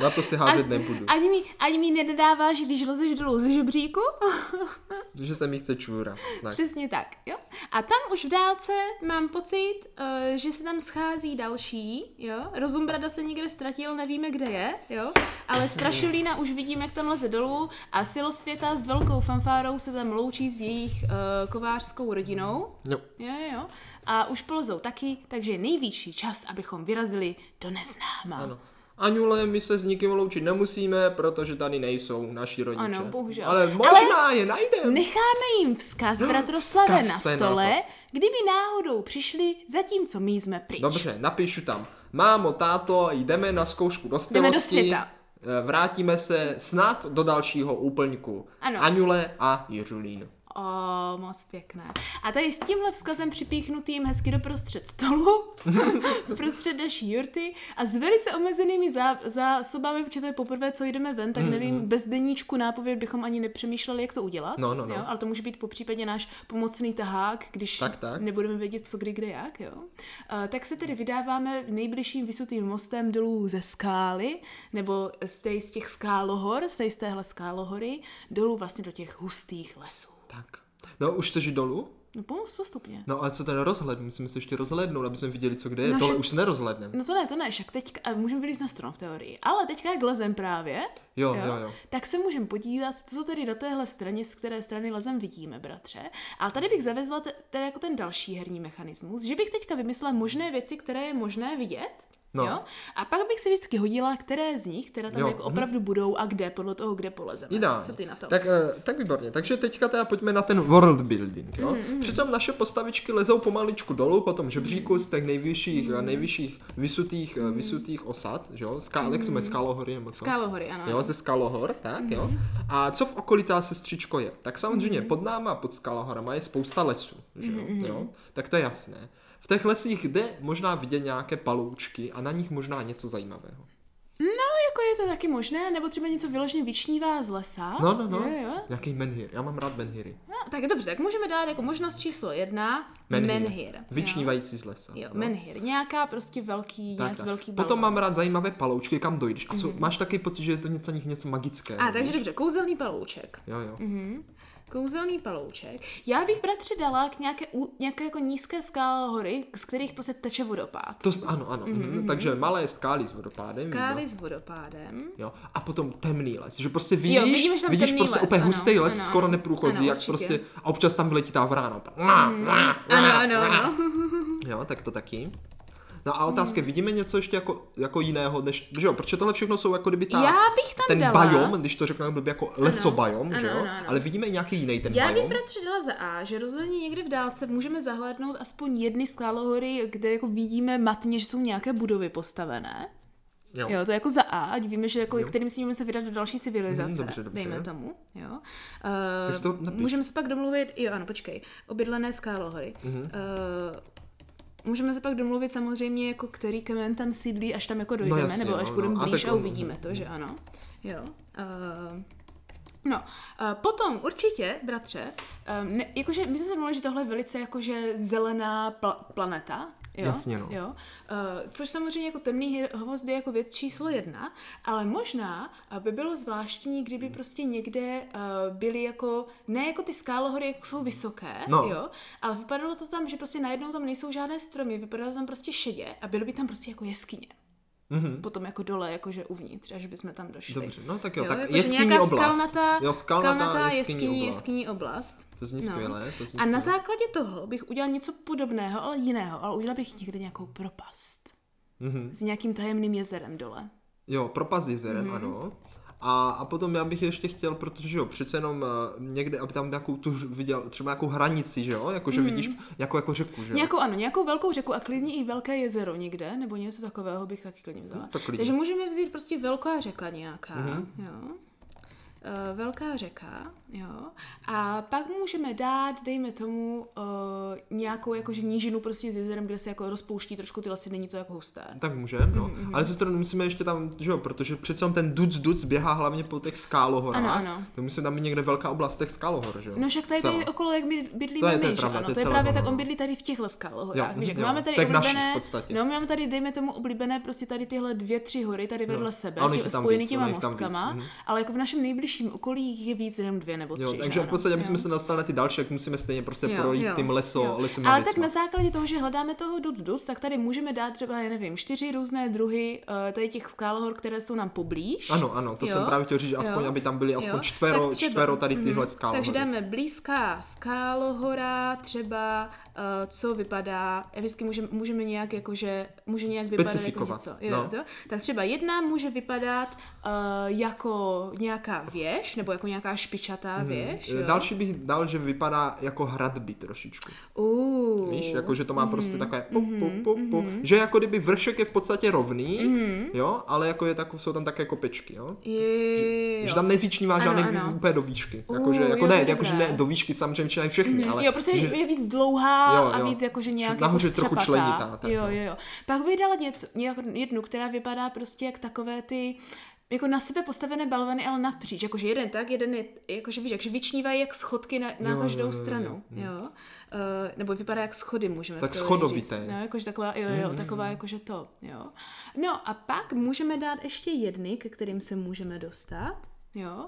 [SPEAKER 1] Na to si házet nebudu.
[SPEAKER 2] Ať mi, ať mi nedodáváš, když lezeš dolů z žebříku. <laughs>
[SPEAKER 1] Že se mi chce čůra. Tak.
[SPEAKER 2] Přesně tak, jo. A tam už v dálce mám pocit, uh, že se tam schází další, jo. Rozumbrada se někde ztratil, nevíme, kde je, jo. Ale <laughs> Strašulína už vidím, jak tam leze dolů a Silosvěta s velkou fanfárou se tam loučí s jejich uh, kovářskou rodinou.
[SPEAKER 1] Jo,
[SPEAKER 2] jo, jo. A už polezou taky, takže je nejvyšší čas, abychom vyrazili do neznáma.
[SPEAKER 1] Ano. Aňule, my se s nikým loučit nemusíme, protože tady nejsou naši rodiče.
[SPEAKER 2] Ano, bohužel.
[SPEAKER 1] Ale možná
[SPEAKER 2] Ale
[SPEAKER 1] je najdeme.
[SPEAKER 2] Necháme jim vzkaz Bratroslave
[SPEAKER 1] vzkaz,
[SPEAKER 2] na stole,
[SPEAKER 1] nápad.
[SPEAKER 2] kdyby náhodou přišli, zatímco my jsme pryč.
[SPEAKER 1] Dobře, napíšu tam. Mámo, táto, jdeme na zkoušku dospělosti.
[SPEAKER 2] Jdeme do světa.
[SPEAKER 1] Eh, Vrátíme se snad do dalšího úplňku.
[SPEAKER 2] Ano.
[SPEAKER 1] Aňule a Jiřulín.
[SPEAKER 2] O, moc pěkné. A tady s tímhle vzkazem připíchnutým hezky doprostřed stolu, <laughs> prostřed naší jurty a s velice omezenými zá- zásobami, protože to je poprvé, co jdeme ven, tak nevím, bez deníčku nápověd bychom ani nepřemýšleli, jak to udělat.
[SPEAKER 1] No, no, no.
[SPEAKER 2] Jo? Ale to může být po případě náš pomocný tahák, když
[SPEAKER 1] Tak, tak.
[SPEAKER 2] nebudeme vědět, co kdy, kde, jak. Jo? Uh, tak se tedy vydáváme nejbližším vysutým mostem dolů ze skály, nebo z, z těch skálohor, z téhle skálohory, dolů vlastně do těch hustých lesů.
[SPEAKER 1] Tak. No, už chceš jít dolů?
[SPEAKER 2] No pomoct postupně.
[SPEAKER 1] No, ale co ten rozhled? Musíme se ještě rozhlednout, aby jsme viděli, co kde je.
[SPEAKER 2] No,
[SPEAKER 1] Tohle
[SPEAKER 2] že-
[SPEAKER 1] už se nerozhledneme.
[SPEAKER 2] No to ne, to ne, však teď a můžeme vylít na strom v teorii. Ale teďka jak lezem právě,
[SPEAKER 1] Jo, jo, jo.
[SPEAKER 2] tak se můžeme podívat, co tedy na téhle straně, z které strany lezem vidíme, bratře. Ale tady bych zavezla jako ten další herní mechanismus, že bych teďka vymyslela možné věci, které je možné vidět,
[SPEAKER 1] No.
[SPEAKER 2] Jo? A pak bych si vždycky hodila, které z nich, které tam
[SPEAKER 1] Jo,
[SPEAKER 2] jako
[SPEAKER 1] mhm.
[SPEAKER 2] opravdu budou a kde, podle toho, kde polezeme.
[SPEAKER 1] Ideálně.
[SPEAKER 2] Co ty na to?
[SPEAKER 1] Tak, eh, tak výborně. Takže teďka teda pojďme na ten world building. Jo?
[SPEAKER 2] Mm,
[SPEAKER 1] Přitom naše postavičky lezou pomaličku dolů po tom
[SPEAKER 2] Mm.
[SPEAKER 1] žebříku z těch nejvyšších, eh, nejvyšších vysutých, eh, vysutých osad. Že jo? Ská, jak jsme skalohory nebo co?
[SPEAKER 2] Skálohory, ano.
[SPEAKER 1] Jo, ze Skalohor, tak jo.
[SPEAKER 2] Mhm.
[SPEAKER 1] A co v okolí ta sestřičko je? Tak samozřejmě
[SPEAKER 2] Mhm.
[SPEAKER 1] pod náma, pod Skalohorama je spousta lesů, že jo? jo? Tak to je jasné. V těch lesích jde možná vidět nějaké paloučky a na nich možná něco zajímavého.
[SPEAKER 2] No, jako je to taky možné, nebo třeba něco vyloženě vyčnívá z lesa.
[SPEAKER 1] No, no, no.
[SPEAKER 2] Jo, jo.
[SPEAKER 1] Nějaký menhir. Já mám rád menhiry.
[SPEAKER 2] No, tak dobře, tak můžeme dát jako možnost číslo jedna menhir. menhir jo.
[SPEAKER 1] Vyčnívající z lesa.
[SPEAKER 2] Jo,
[SPEAKER 1] no.
[SPEAKER 2] menhir. Nějaká prostě velký,
[SPEAKER 1] Tak,
[SPEAKER 2] nějaký
[SPEAKER 1] tak.
[SPEAKER 2] velký
[SPEAKER 1] Potom
[SPEAKER 2] balón.
[SPEAKER 1] mám rád zajímavé paloučky, kam dojdeš. A jsou, máš taky pocit, že je to něco, něco magické.
[SPEAKER 2] A takže dobře, kouzelný palouček.
[SPEAKER 1] Jo, jo.
[SPEAKER 2] Mhm. Kouzelný palouček. Já bych bratře dala k nějaké, u- nějaké jako nízké skále hory, z kterých prostě teče vodopád.
[SPEAKER 1] To, ano, ano. Mm-hmm. Takže malé skály s vodopádem.
[SPEAKER 2] Skály
[SPEAKER 1] výborně.
[SPEAKER 2] s vodopádem.
[SPEAKER 1] Jo. A potom temný les, že prostě vidíš,
[SPEAKER 2] vidíme, že tam
[SPEAKER 1] vidíš
[SPEAKER 2] temný
[SPEAKER 1] prostě
[SPEAKER 2] les,
[SPEAKER 1] úplně
[SPEAKER 2] ano,
[SPEAKER 1] hustý les,
[SPEAKER 2] ano,
[SPEAKER 1] skoro neprůchozí,
[SPEAKER 2] Ano,
[SPEAKER 1] jak
[SPEAKER 2] určitě.
[SPEAKER 1] prostě, a občas tam vyletí ta vrána.
[SPEAKER 2] Ano, ano, ano. <laughs>
[SPEAKER 1] Jo, tak to taky. No a otázka, vidíme něco ještě jako, jako jiného, než, že jo, protože tohle všechno jsou jako kdyby ta,
[SPEAKER 2] Já bych tam
[SPEAKER 1] ten
[SPEAKER 2] dala-
[SPEAKER 1] bajom, když to řeknu blbě jako lesobajom,
[SPEAKER 2] ano,
[SPEAKER 1] že jo,
[SPEAKER 2] ano, ano.
[SPEAKER 1] ale vidíme i nějaký jiný ten
[SPEAKER 2] Já bych
[SPEAKER 1] bajom.
[SPEAKER 2] bratře dala za A, že rozhodně někde v dálce můžeme zahlédnout aspoň jedny skálohory, kde jako vidíme matně, že jsou nějaké budovy postavené.
[SPEAKER 1] Jo.
[SPEAKER 2] Jo, to je jako za A, ať víme, že jako, kterým smíme se vydat do další civilizace,
[SPEAKER 1] Mhm, dobře, dobře.
[SPEAKER 2] dejme tomu. Jo. Uh,
[SPEAKER 1] Tak to napiš.
[SPEAKER 2] můžeme se pak domluvit, jo ano, počkej, obydlené skálohory.
[SPEAKER 1] Mhm.
[SPEAKER 2] Uh, můžeme se pak domluvit samozřejmě, jako který kmen tam sídlí, až tam jako dojdeme,
[SPEAKER 1] jasně,
[SPEAKER 2] nebo
[SPEAKER 1] no,
[SPEAKER 2] až
[SPEAKER 1] no.
[SPEAKER 2] budeme
[SPEAKER 1] A
[SPEAKER 2] blíž
[SPEAKER 1] tak
[SPEAKER 2] a
[SPEAKER 1] on-
[SPEAKER 2] uvidíme to, že ano. Jo. Uh, No, potom určitě, bratře, um, ne, jakože my jsme se mluvili, že tohle je velice jakože zelená pla- planeta, jo?
[SPEAKER 1] Jasně, no.
[SPEAKER 2] jo? Uh, což samozřejmě jako temný hvozd je jako věc číslo jedna, ale možná by bylo zvláštní, kdyby prostě někde uh, byly jako, ne jako ty skálohory, jak jsou vysoké,
[SPEAKER 1] No.
[SPEAKER 2] jo, ale vypadalo to tam, že prostě najednou tam nejsou žádné stromy, vypadalo tam prostě šedě a bylo by tam prostě jako jeskyně.
[SPEAKER 1] Mhm.
[SPEAKER 2] Potom jako dole, jakože uvnitř, až bychom tam došli.
[SPEAKER 1] Dobře, no tak jo, tak
[SPEAKER 2] jakože
[SPEAKER 1] jeskyní
[SPEAKER 2] nějaká
[SPEAKER 1] oblast.
[SPEAKER 2] Skalnatá,
[SPEAKER 1] Jo, skalnatá
[SPEAKER 2] skalnatá
[SPEAKER 1] jeskyní
[SPEAKER 2] jeskyní,
[SPEAKER 1] oblast.
[SPEAKER 2] jeskyní oblast.
[SPEAKER 1] To zní skvěle, to zní
[SPEAKER 2] A na
[SPEAKER 1] skvěle.
[SPEAKER 2] základě toho bych udělal něco podobného, ale jiného. Ale udělal bych někde nějakou propast.
[SPEAKER 1] Mhm.
[SPEAKER 2] S nějakým tajemným jezerem dole.
[SPEAKER 1] Jo, propast jezerem, ano. A, a potom já bych ještě chtěl, protože jo, přece jenom eh, někde, aby tam nějakou tu viděl, třeba nějakou hranici, že jo, jako že vidíš, jako, jako řeku, že jo.
[SPEAKER 2] Nějakou, ano, nějakou velkou řeku a klidně i velké jezero někde, nebo něco takového bych taky klidně vzala.
[SPEAKER 1] No, tak klidně.
[SPEAKER 2] Takže můžeme vzít prostě velká řeka nějaká, jo. Eh, velká řeka, jo. A pak můžeme dát, dejme tomu, uh, nějakou jakože nížinu prostě s jezerem, kde se jako rozpouští trošku ty lesy, není to jako husté.
[SPEAKER 1] Tak můžeme, no.
[SPEAKER 2] Mhm,
[SPEAKER 1] Ale ze strany musíme ještě tam, že jo, protože přece ten duc duc běhá hlavně po těch skálohorách.
[SPEAKER 2] Ano, ano.
[SPEAKER 1] Tak musí tam být někde velká oblast těch skálohor, že jo.
[SPEAKER 2] No však tady, tady okolo, jak my bydlíme
[SPEAKER 1] To je- to je
[SPEAKER 2] my,
[SPEAKER 1] pravda,
[SPEAKER 2] ano,
[SPEAKER 1] to je
[SPEAKER 2] to právě tak,
[SPEAKER 1] no.
[SPEAKER 2] on bydlí tady v těch skálohorách,
[SPEAKER 1] Jo, jo.
[SPEAKER 2] máme tady
[SPEAKER 1] Tak
[SPEAKER 2] oblíbené,
[SPEAKER 1] podstatě.
[SPEAKER 2] no máme tady, dejme tomu, oblíbené prostě tady tyhle dvě, tři hory tady vedle sebe,
[SPEAKER 1] ono jich
[SPEAKER 2] tě, spojený těma mostkama,
[SPEAKER 1] mhm.
[SPEAKER 2] ale jako v našem nejbližším okolí jich je víc jenom dvě nebo tři,
[SPEAKER 1] Jo,
[SPEAKER 2] že
[SPEAKER 1] takže v podstatě, aby
[SPEAKER 2] Jo.
[SPEAKER 1] jsme se dostali na ty další, tak musíme stejně prostě
[SPEAKER 2] Jo,
[SPEAKER 1] projít
[SPEAKER 2] jo,
[SPEAKER 1] tím leso,
[SPEAKER 2] jo.
[SPEAKER 1] lesem
[SPEAKER 2] Ale tak na základě toho, že hledáme toho duc duc, tak tady můžeme dát třeba, já nevím, čtyři různé druhy uh, tady těch skálohor, které jsou nám poblíž.
[SPEAKER 1] Ano, ano, to
[SPEAKER 2] Jo,
[SPEAKER 1] jsem právě chtěl říct, že aspoň,
[SPEAKER 2] jo,
[SPEAKER 1] aby tam byly aspoň čtvero, čtvero tady tyhle
[SPEAKER 2] mhm.
[SPEAKER 1] skálohory.
[SPEAKER 2] Takže dáme blízká skálohora, třeba co vypadá, já vždycky můžeme, můžeme nějak jakože, může nějak vypadat jako něco. Jo,
[SPEAKER 1] no.
[SPEAKER 2] to? Tak třeba jedna může vypadat uh, jako nějaká věž, nebo jako nějaká špičatá věž.
[SPEAKER 1] Eh,
[SPEAKER 2] jo.
[SPEAKER 1] Další bych dal, že vypadá jako hradby trošičku.
[SPEAKER 2] Uh,
[SPEAKER 1] Víš, jako že to má prostě
[SPEAKER 2] Mhm,
[SPEAKER 1] takové pop, pop, pop, pop, že jako kdyby vršek je v podstatě rovný,
[SPEAKER 2] Mhm.
[SPEAKER 1] jo, ale jako je tak, jsou tam také kopečky, jo.
[SPEAKER 2] je,
[SPEAKER 1] Že tam nevyčnívá
[SPEAKER 2] Ano,
[SPEAKER 1] žádný
[SPEAKER 2] ano.
[SPEAKER 1] úplně do výšky.
[SPEAKER 2] Uh,
[SPEAKER 1] Jakože, jako
[SPEAKER 2] jo,
[SPEAKER 1] ne, jakože ne do výšky samozřejmě všechny, ale
[SPEAKER 2] jo, prostě
[SPEAKER 1] že,
[SPEAKER 2] je víc dlouhá
[SPEAKER 1] Jo,
[SPEAKER 2] a
[SPEAKER 1] jo.
[SPEAKER 2] víc jakože nějak
[SPEAKER 1] Nahoře
[SPEAKER 2] jako
[SPEAKER 1] trochu členitá, tak
[SPEAKER 2] jo, jo, jo. Pak bych dala něco, nějak, jednu, která vypadá prostě jak takové ty jako na sebe postavené balvany, ale napříč. Jakože jeden tak, jeden je, jakože víš, jakože vyčnívají jak schodky na, na
[SPEAKER 1] Jo,
[SPEAKER 2] každou
[SPEAKER 1] jo, jo, jo,
[SPEAKER 2] stranu. Jo. Uh, nebo vypadá jak schody, můžeme
[SPEAKER 1] Tak schodovité.
[SPEAKER 2] říct. No, jakože taková, jo, jo, taková jakože to, jo. No a pak můžeme dát ještě jedny, ke kterým se můžeme dostat. Jo.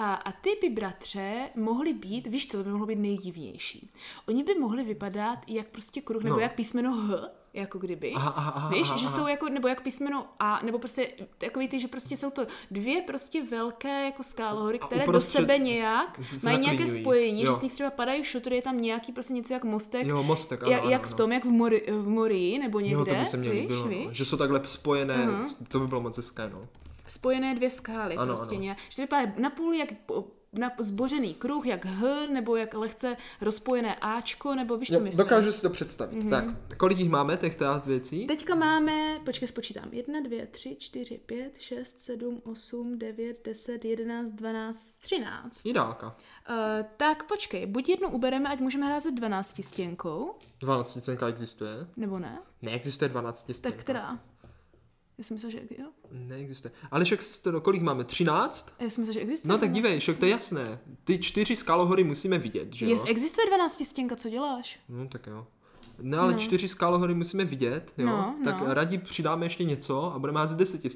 [SPEAKER 2] A, a ty by, bratře, mohly být, víš co, to by mohlo být nejdivnější. Oni by mohli vypadat jak prostě kruh, nebo
[SPEAKER 1] No.
[SPEAKER 2] jak písmeno H, jako kdyby.
[SPEAKER 1] Aha, aha, aha,
[SPEAKER 2] víš,
[SPEAKER 1] aha,
[SPEAKER 2] že
[SPEAKER 1] aha.
[SPEAKER 2] jsou jako, nebo jak písmeno A, nebo prostě takový ty, že prostě jsou to dvě prostě velké jako skálohory, které do
[SPEAKER 1] uprostřed
[SPEAKER 2] sebe nějak mají nějaké spojení,
[SPEAKER 1] Jo.
[SPEAKER 2] že z nich třeba padají šutry, je tam nějaký prostě něco jak mostek,
[SPEAKER 1] Jo, mostek, ano,
[SPEAKER 2] jak,
[SPEAKER 1] ano,
[SPEAKER 2] jak
[SPEAKER 1] ano.
[SPEAKER 2] v tom, jak v, mori, v Morii, nebo někde,
[SPEAKER 1] jo, to by se mě
[SPEAKER 2] víš,
[SPEAKER 1] líbilo, no.
[SPEAKER 2] víš?
[SPEAKER 1] že jsou takhle spojené,
[SPEAKER 2] Aha.
[SPEAKER 1] to by bylo moc hezké, no.
[SPEAKER 2] Spojené dvě skály
[SPEAKER 1] Ano,
[SPEAKER 2] prostě
[SPEAKER 1] ano.
[SPEAKER 2] nějak. Že to vypadá napůl jak na zbořený kruh, jak H, nebo jak lehce rozpojené Ačko, nebo víš, co myslím.
[SPEAKER 1] dokážu si to představit.
[SPEAKER 2] Mhm.
[SPEAKER 1] Tak, kolik jich máme, těch teda věcí?
[SPEAKER 2] Teďka máme, počkej, spočítám. 1, 2, 3, 4, 5, 6, 7, 8, 9, 10, 11, 12, 13.
[SPEAKER 1] Ideálka.
[SPEAKER 2] Uh, tak počkej, buď jednu ubereme, ať můžeme hrát se 12 stěnkou,
[SPEAKER 1] 12 stěnka existuje?
[SPEAKER 2] nebo ne?
[SPEAKER 1] Neexistuje 12 stěnka.
[SPEAKER 2] Tak která? Já jsem myslela, že jo.
[SPEAKER 1] Neexistuje. Ale však to- kolik máme? 13?
[SPEAKER 2] Já jsem myslela, že existuje.
[SPEAKER 1] No tak
[SPEAKER 2] 12
[SPEAKER 1] dívej, však to je jasné. Ty čtyři skalohory musíme vidět, že jo?
[SPEAKER 2] Jest, existuje 12 stěnka, co děláš?
[SPEAKER 1] No tak jo. No ale čtyři skalohory musíme vidět, jo?
[SPEAKER 2] No,
[SPEAKER 1] tak
[SPEAKER 2] no.
[SPEAKER 1] raději přidáme ještě něco a budeme házet deseti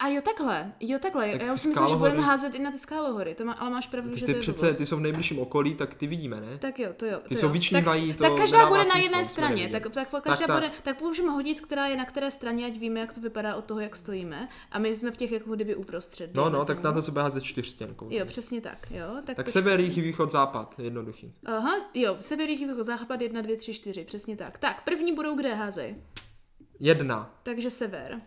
[SPEAKER 2] A jo, takhle, jo, takhle.
[SPEAKER 1] Tak
[SPEAKER 2] Já
[SPEAKER 1] ty
[SPEAKER 2] už si myslím, že budeme házet i na ty skálohory, to má, ale máš pravdu,
[SPEAKER 1] Ty,
[SPEAKER 2] že
[SPEAKER 1] ty
[SPEAKER 2] to je
[SPEAKER 1] přece,
[SPEAKER 2] blbost.
[SPEAKER 1] ty jsou v nejbližším okolí, tak ty vidíme, ne?
[SPEAKER 2] Tak jo, to jo.
[SPEAKER 1] Ty
[SPEAKER 2] to
[SPEAKER 1] jsou
[SPEAKER 2] jo.
[SPEAKER 1] vyčnívají,
[SPEAKER 2] tak,
[SPEAKER 1] to
[SPEAKER 2] tak každá bude na
[SPEAKER 1] smysl,
[SPEAKER 2] jedné
[SPEAKER 1] musíme
[SPEAKER 2] straně, tak, tak,
[SPEAKER 1] Tak,
[SPEAKER 2] každá
[SPEAKER 1] tak.
[SPEAKER 2] bude, tak můžeme hodit, která je na které straně, ať víme, jak to vypadá od toho, jak stojíme. A my jsme v těch jako kdyby uprostřed.
[SPEAKER 1] No, no, tak na to se bude házet čtyřstěnkou.
[SPEAKER 2] Jo, přesně tak, jo. Tak,
[SPEAKER 1] Tak sever, východ, západ, jednoduchý.
[SPEAKER 2] Aha, jo, sever, východ, západ, 1, 2, 3, 4, přesně tak. Tak, první budou kde házej.
[SPEAKER 1] Jedna.
[SPEAKER 2] Takže sever.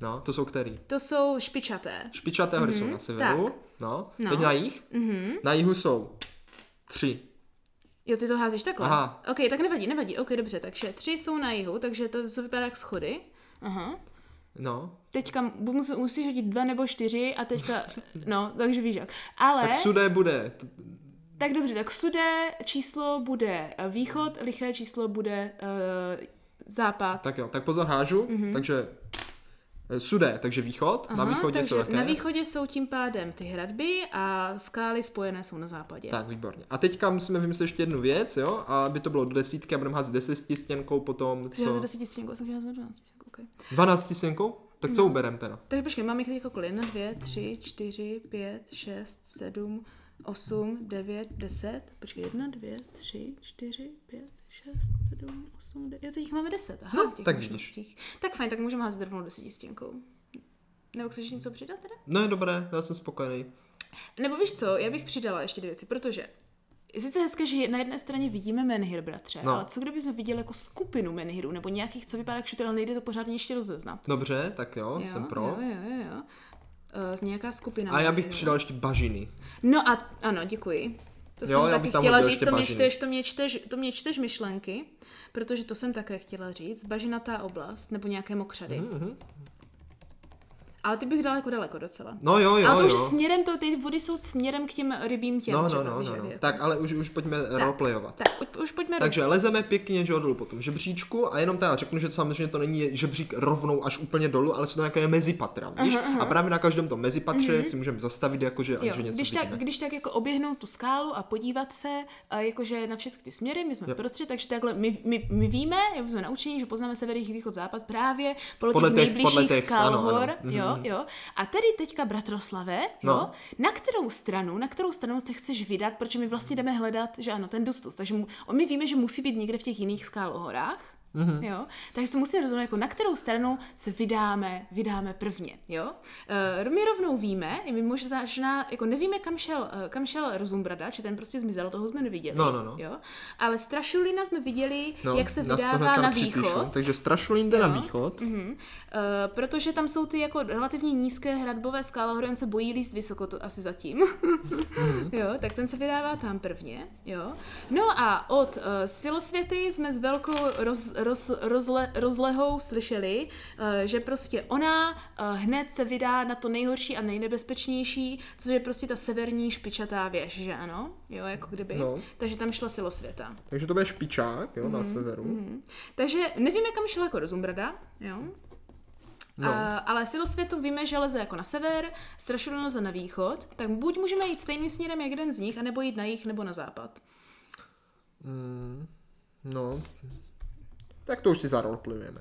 [SPEAKER 1] No, to jsou který?
[SPEAKER 2] To jsou špičaté.
[SPEAKER 1] Špičaté hory jsou na severu.
[SPEAKER 2] tak.
[SPEAKER 1] No.
[SPEAKER 2] No.
[SPEAKER 1] Teď na jih.
[SPEAKER 2] Mhm.
[SPEAKER 1] Na jihu jsou tři.
[SPEAKER 2] Jo, ty to házíš takhle?
[SPEAKER 1] Aha.
[SPEAKER 2] Ok, tak nevadí, nevadí. Ok, dobře, takže tři jsou na jihu, takže to, to vypadá jak schody. Aha.
[SPEAKER 1] No.
[SPEAKER 2] Teďka bu- mus, musíš hodit dva nebo čtyři a teďka, <laughs> no, takže víš jak. Ale,
[SPEAKER 1] Tak sudé bude.
[SPEAKER 2] tak dobře, tak sudé číslo bude eh, východ, liché číslo bude uh, západ.
[SPEAKER 1] Tak jo, tak pozor, hážu. Takže eh, sudé, takže východ. na východě
[SPEAKER 2] takže
[SPEAKER 1] jsou jaké?
[SPEAKER 2] na východě jsou tím pádem ty hradby a skály spojené jsou na západě.
[SPEAKER 1] Tak, výborně. A teďka musíme vymyslet ještě jednu věc, jo? A aby to bylo do desítky a budeme házet deseti potom,
[SPEAKER 2] Což já za
[SPEAKER 1] co?
[SPEAKER 2] 10 stěnku, jsem chtěla za 12 stěnku, okay.
[SPEAKER 1] 12 stěnkou? Tak
[SPEAKER 2] No.
[SPEAKER 1] co uberem teda?
[SPEAKER 2] Takže počkej, máme jich teď kolik? 1, 2, 3, 4, 5, 6, 7, 8, 9, 10. Počkej, 1, 2, 3, 4, 5, 6, 7, 8, 9. Jo, teď jich máme 10. Aha,
[SPEAKER 1] No,
[SPEAKER 2] těch
[SPEAKER 1] tak
[SPEAKER 2] možností. Tak fajn, tak můžeme házet rovnou desítistěnkou. Nebo chceš něco přidat teda?
[SPEAKER 1] No je dobré, já jsem spokojený.
[SPEAKER 2] Nebo víš co, já bych přidala ještě dvě věci, protože je sice hezké, že na jedné straně vidíme menhir, bratře,
[SPEAKER 1] No.
[SPEAKER 2] ale co kdybychom viděli jako skupinu menhirů, nebo nějakých, co vypadá jak šuter, ale nejde to pořádně ještě rozeznat.
[SPEAKER 1] Dobře, tak jo, jsem pro.
[SPEAKER 2] Jo, jo, jo, jo. Uh, nějaká skupina.
[SPEAKER 1] A já bych
[SPEAKER 2] jo.
[SPEAKER 1] přidal ještě bažiny.
[SPEAKER 2] No a ano, děkuji. To
[SPEAKER 1] Jo,
[SPEAKER 2] jsem
[SPEAKER 1] já
[SPEAKER 2] taky chtěla říct, to mě, čteš, to, mě čteš, to mě čteš myšlenky, protože to jsem také chtěla říct. Bažinatá oblast, nebo nějaké mokřady.
[SPEAKER 1] Mhm.
[SPEAKER 2] Ale ty bych daleko, daleko docela.
[SPEAKER 1] No jo, jo,
[SPEAKER 2] ale to už
[SPEAKER 1] jo.
[SPEAKER 2] směrem, to, ty vody jsou směrem k těm rybím těm
[SPEAKER 1] No, no,
[SPEAKER 2] třeba,
[SPEAKER 1] no, no, no.
[SPEAKER 2] jako.
[SPEAKER 1] Tak, ale už, už pojďme roleplayovat.
[SPEAKER 2] Tak, už, už pojďme
[SPEAKER 1] Takže lezeme pěkně že jo, dolů po tom žebříčku a jenom teda řeknu, že to samozřejmě to není žebřík rovnou až úplně dolů, ale jsou to nějaké mezipatra, víš? A právě na každém tom mezipatře si můžeme zastavit jakože,
[SPEAKER 2] Jo,
[SPEAKER 1] že něco
[SPEAKER 2] když, tak, když tak jako oběhnout tu skálu a podívat se a jakože na všechny ty směry, my jsme v prostředí, takže takhle my, my, my víme, jak jsme naučení, že poznáme sever, jih, východ, západ právě podle,
[SPEAKER 1] Podle
[SPEAKER 2] těch
[SPEAKER 1] těch-
[SPEAKER 2] nejbližších
[SPEAKER 1] podle těch,
[SPEAKER 2] skál
[SPEAKER 1] ano,
[SPEAKER 2] hor,
[SPEAKER 1] ano. Mhm.
[SPEAKER 2] Jo, jo. A tedy teďka, bratroslave, jo,
[SPEAKER 1] No.
[SPEAKER 2] na kterou stranu, na kterou stranu se chceš vydat, protože my vlastně jdeme hledat, že ano, ten dostus, takže mu, my víme, že musí být někde v těch jiných skálohorách. Mm-hmm. Jo? Takže se musíme rozhodnout, jako na kterou stranu se vydáme, vydáme prvně. Jo? Uh, my rovnou víme, i my možná, jako nevíme, kam šel, eh, kam šel Rozumbrada, či ten prostě zmizel, toho jsme neviděli.
[SPEAKER 1] No, no, no.
[SPEAKER 2] Jo? Ale Strašulina jsme viděli,
[SPEAKER 1] No,
[SPEAKER 2] jak se vydává na
[SPEAKER 1] připíšu.
[SPEAKER 2] východ.
[SPEAKER 1] Takže Strašulín jde na východ.
[SPEAKER 2] Mhm. Uh, protože tam jsou ty jako relativně nízké hradbové skálohory, on se bojí líst vysoko, to asi zatím.
[SPEAKER 1] Mhm. <laughs>
[SPEAKER 2] jo, tak ten se vydává tam prvně, jo. No a od uh, Silosvěty jsme s velkou roz, roz, rozle, rozlehou slyšeli, uh, že prostě ona uh, hned se vydá na to nejhorší a nejnebezpečnější, což je prostě ta severní špičatá věž, že ano? Jo, jako kdyby.
[SPEAKER 1] No.
[SPEAKER 2] Takže tam šla Silosvěta.
[SPEAKER 1] Takže to bude špičák, jo, na severu.
[SPEAKER 2] Mhm. Takže nevíme, kam šel jako Rozumbrada, jo.
[SPEAKER 1] No.
[SPEAKER 2] A, ale silosvětu víme, že leze jako na sever, strašidlo leze na východ, tak buď můžeme jít stejným směrem jak jeden z nich, anebo jít na jih nebo na západ.
[SPEAKER 1] No. Tak to už si zaroleplayujeme.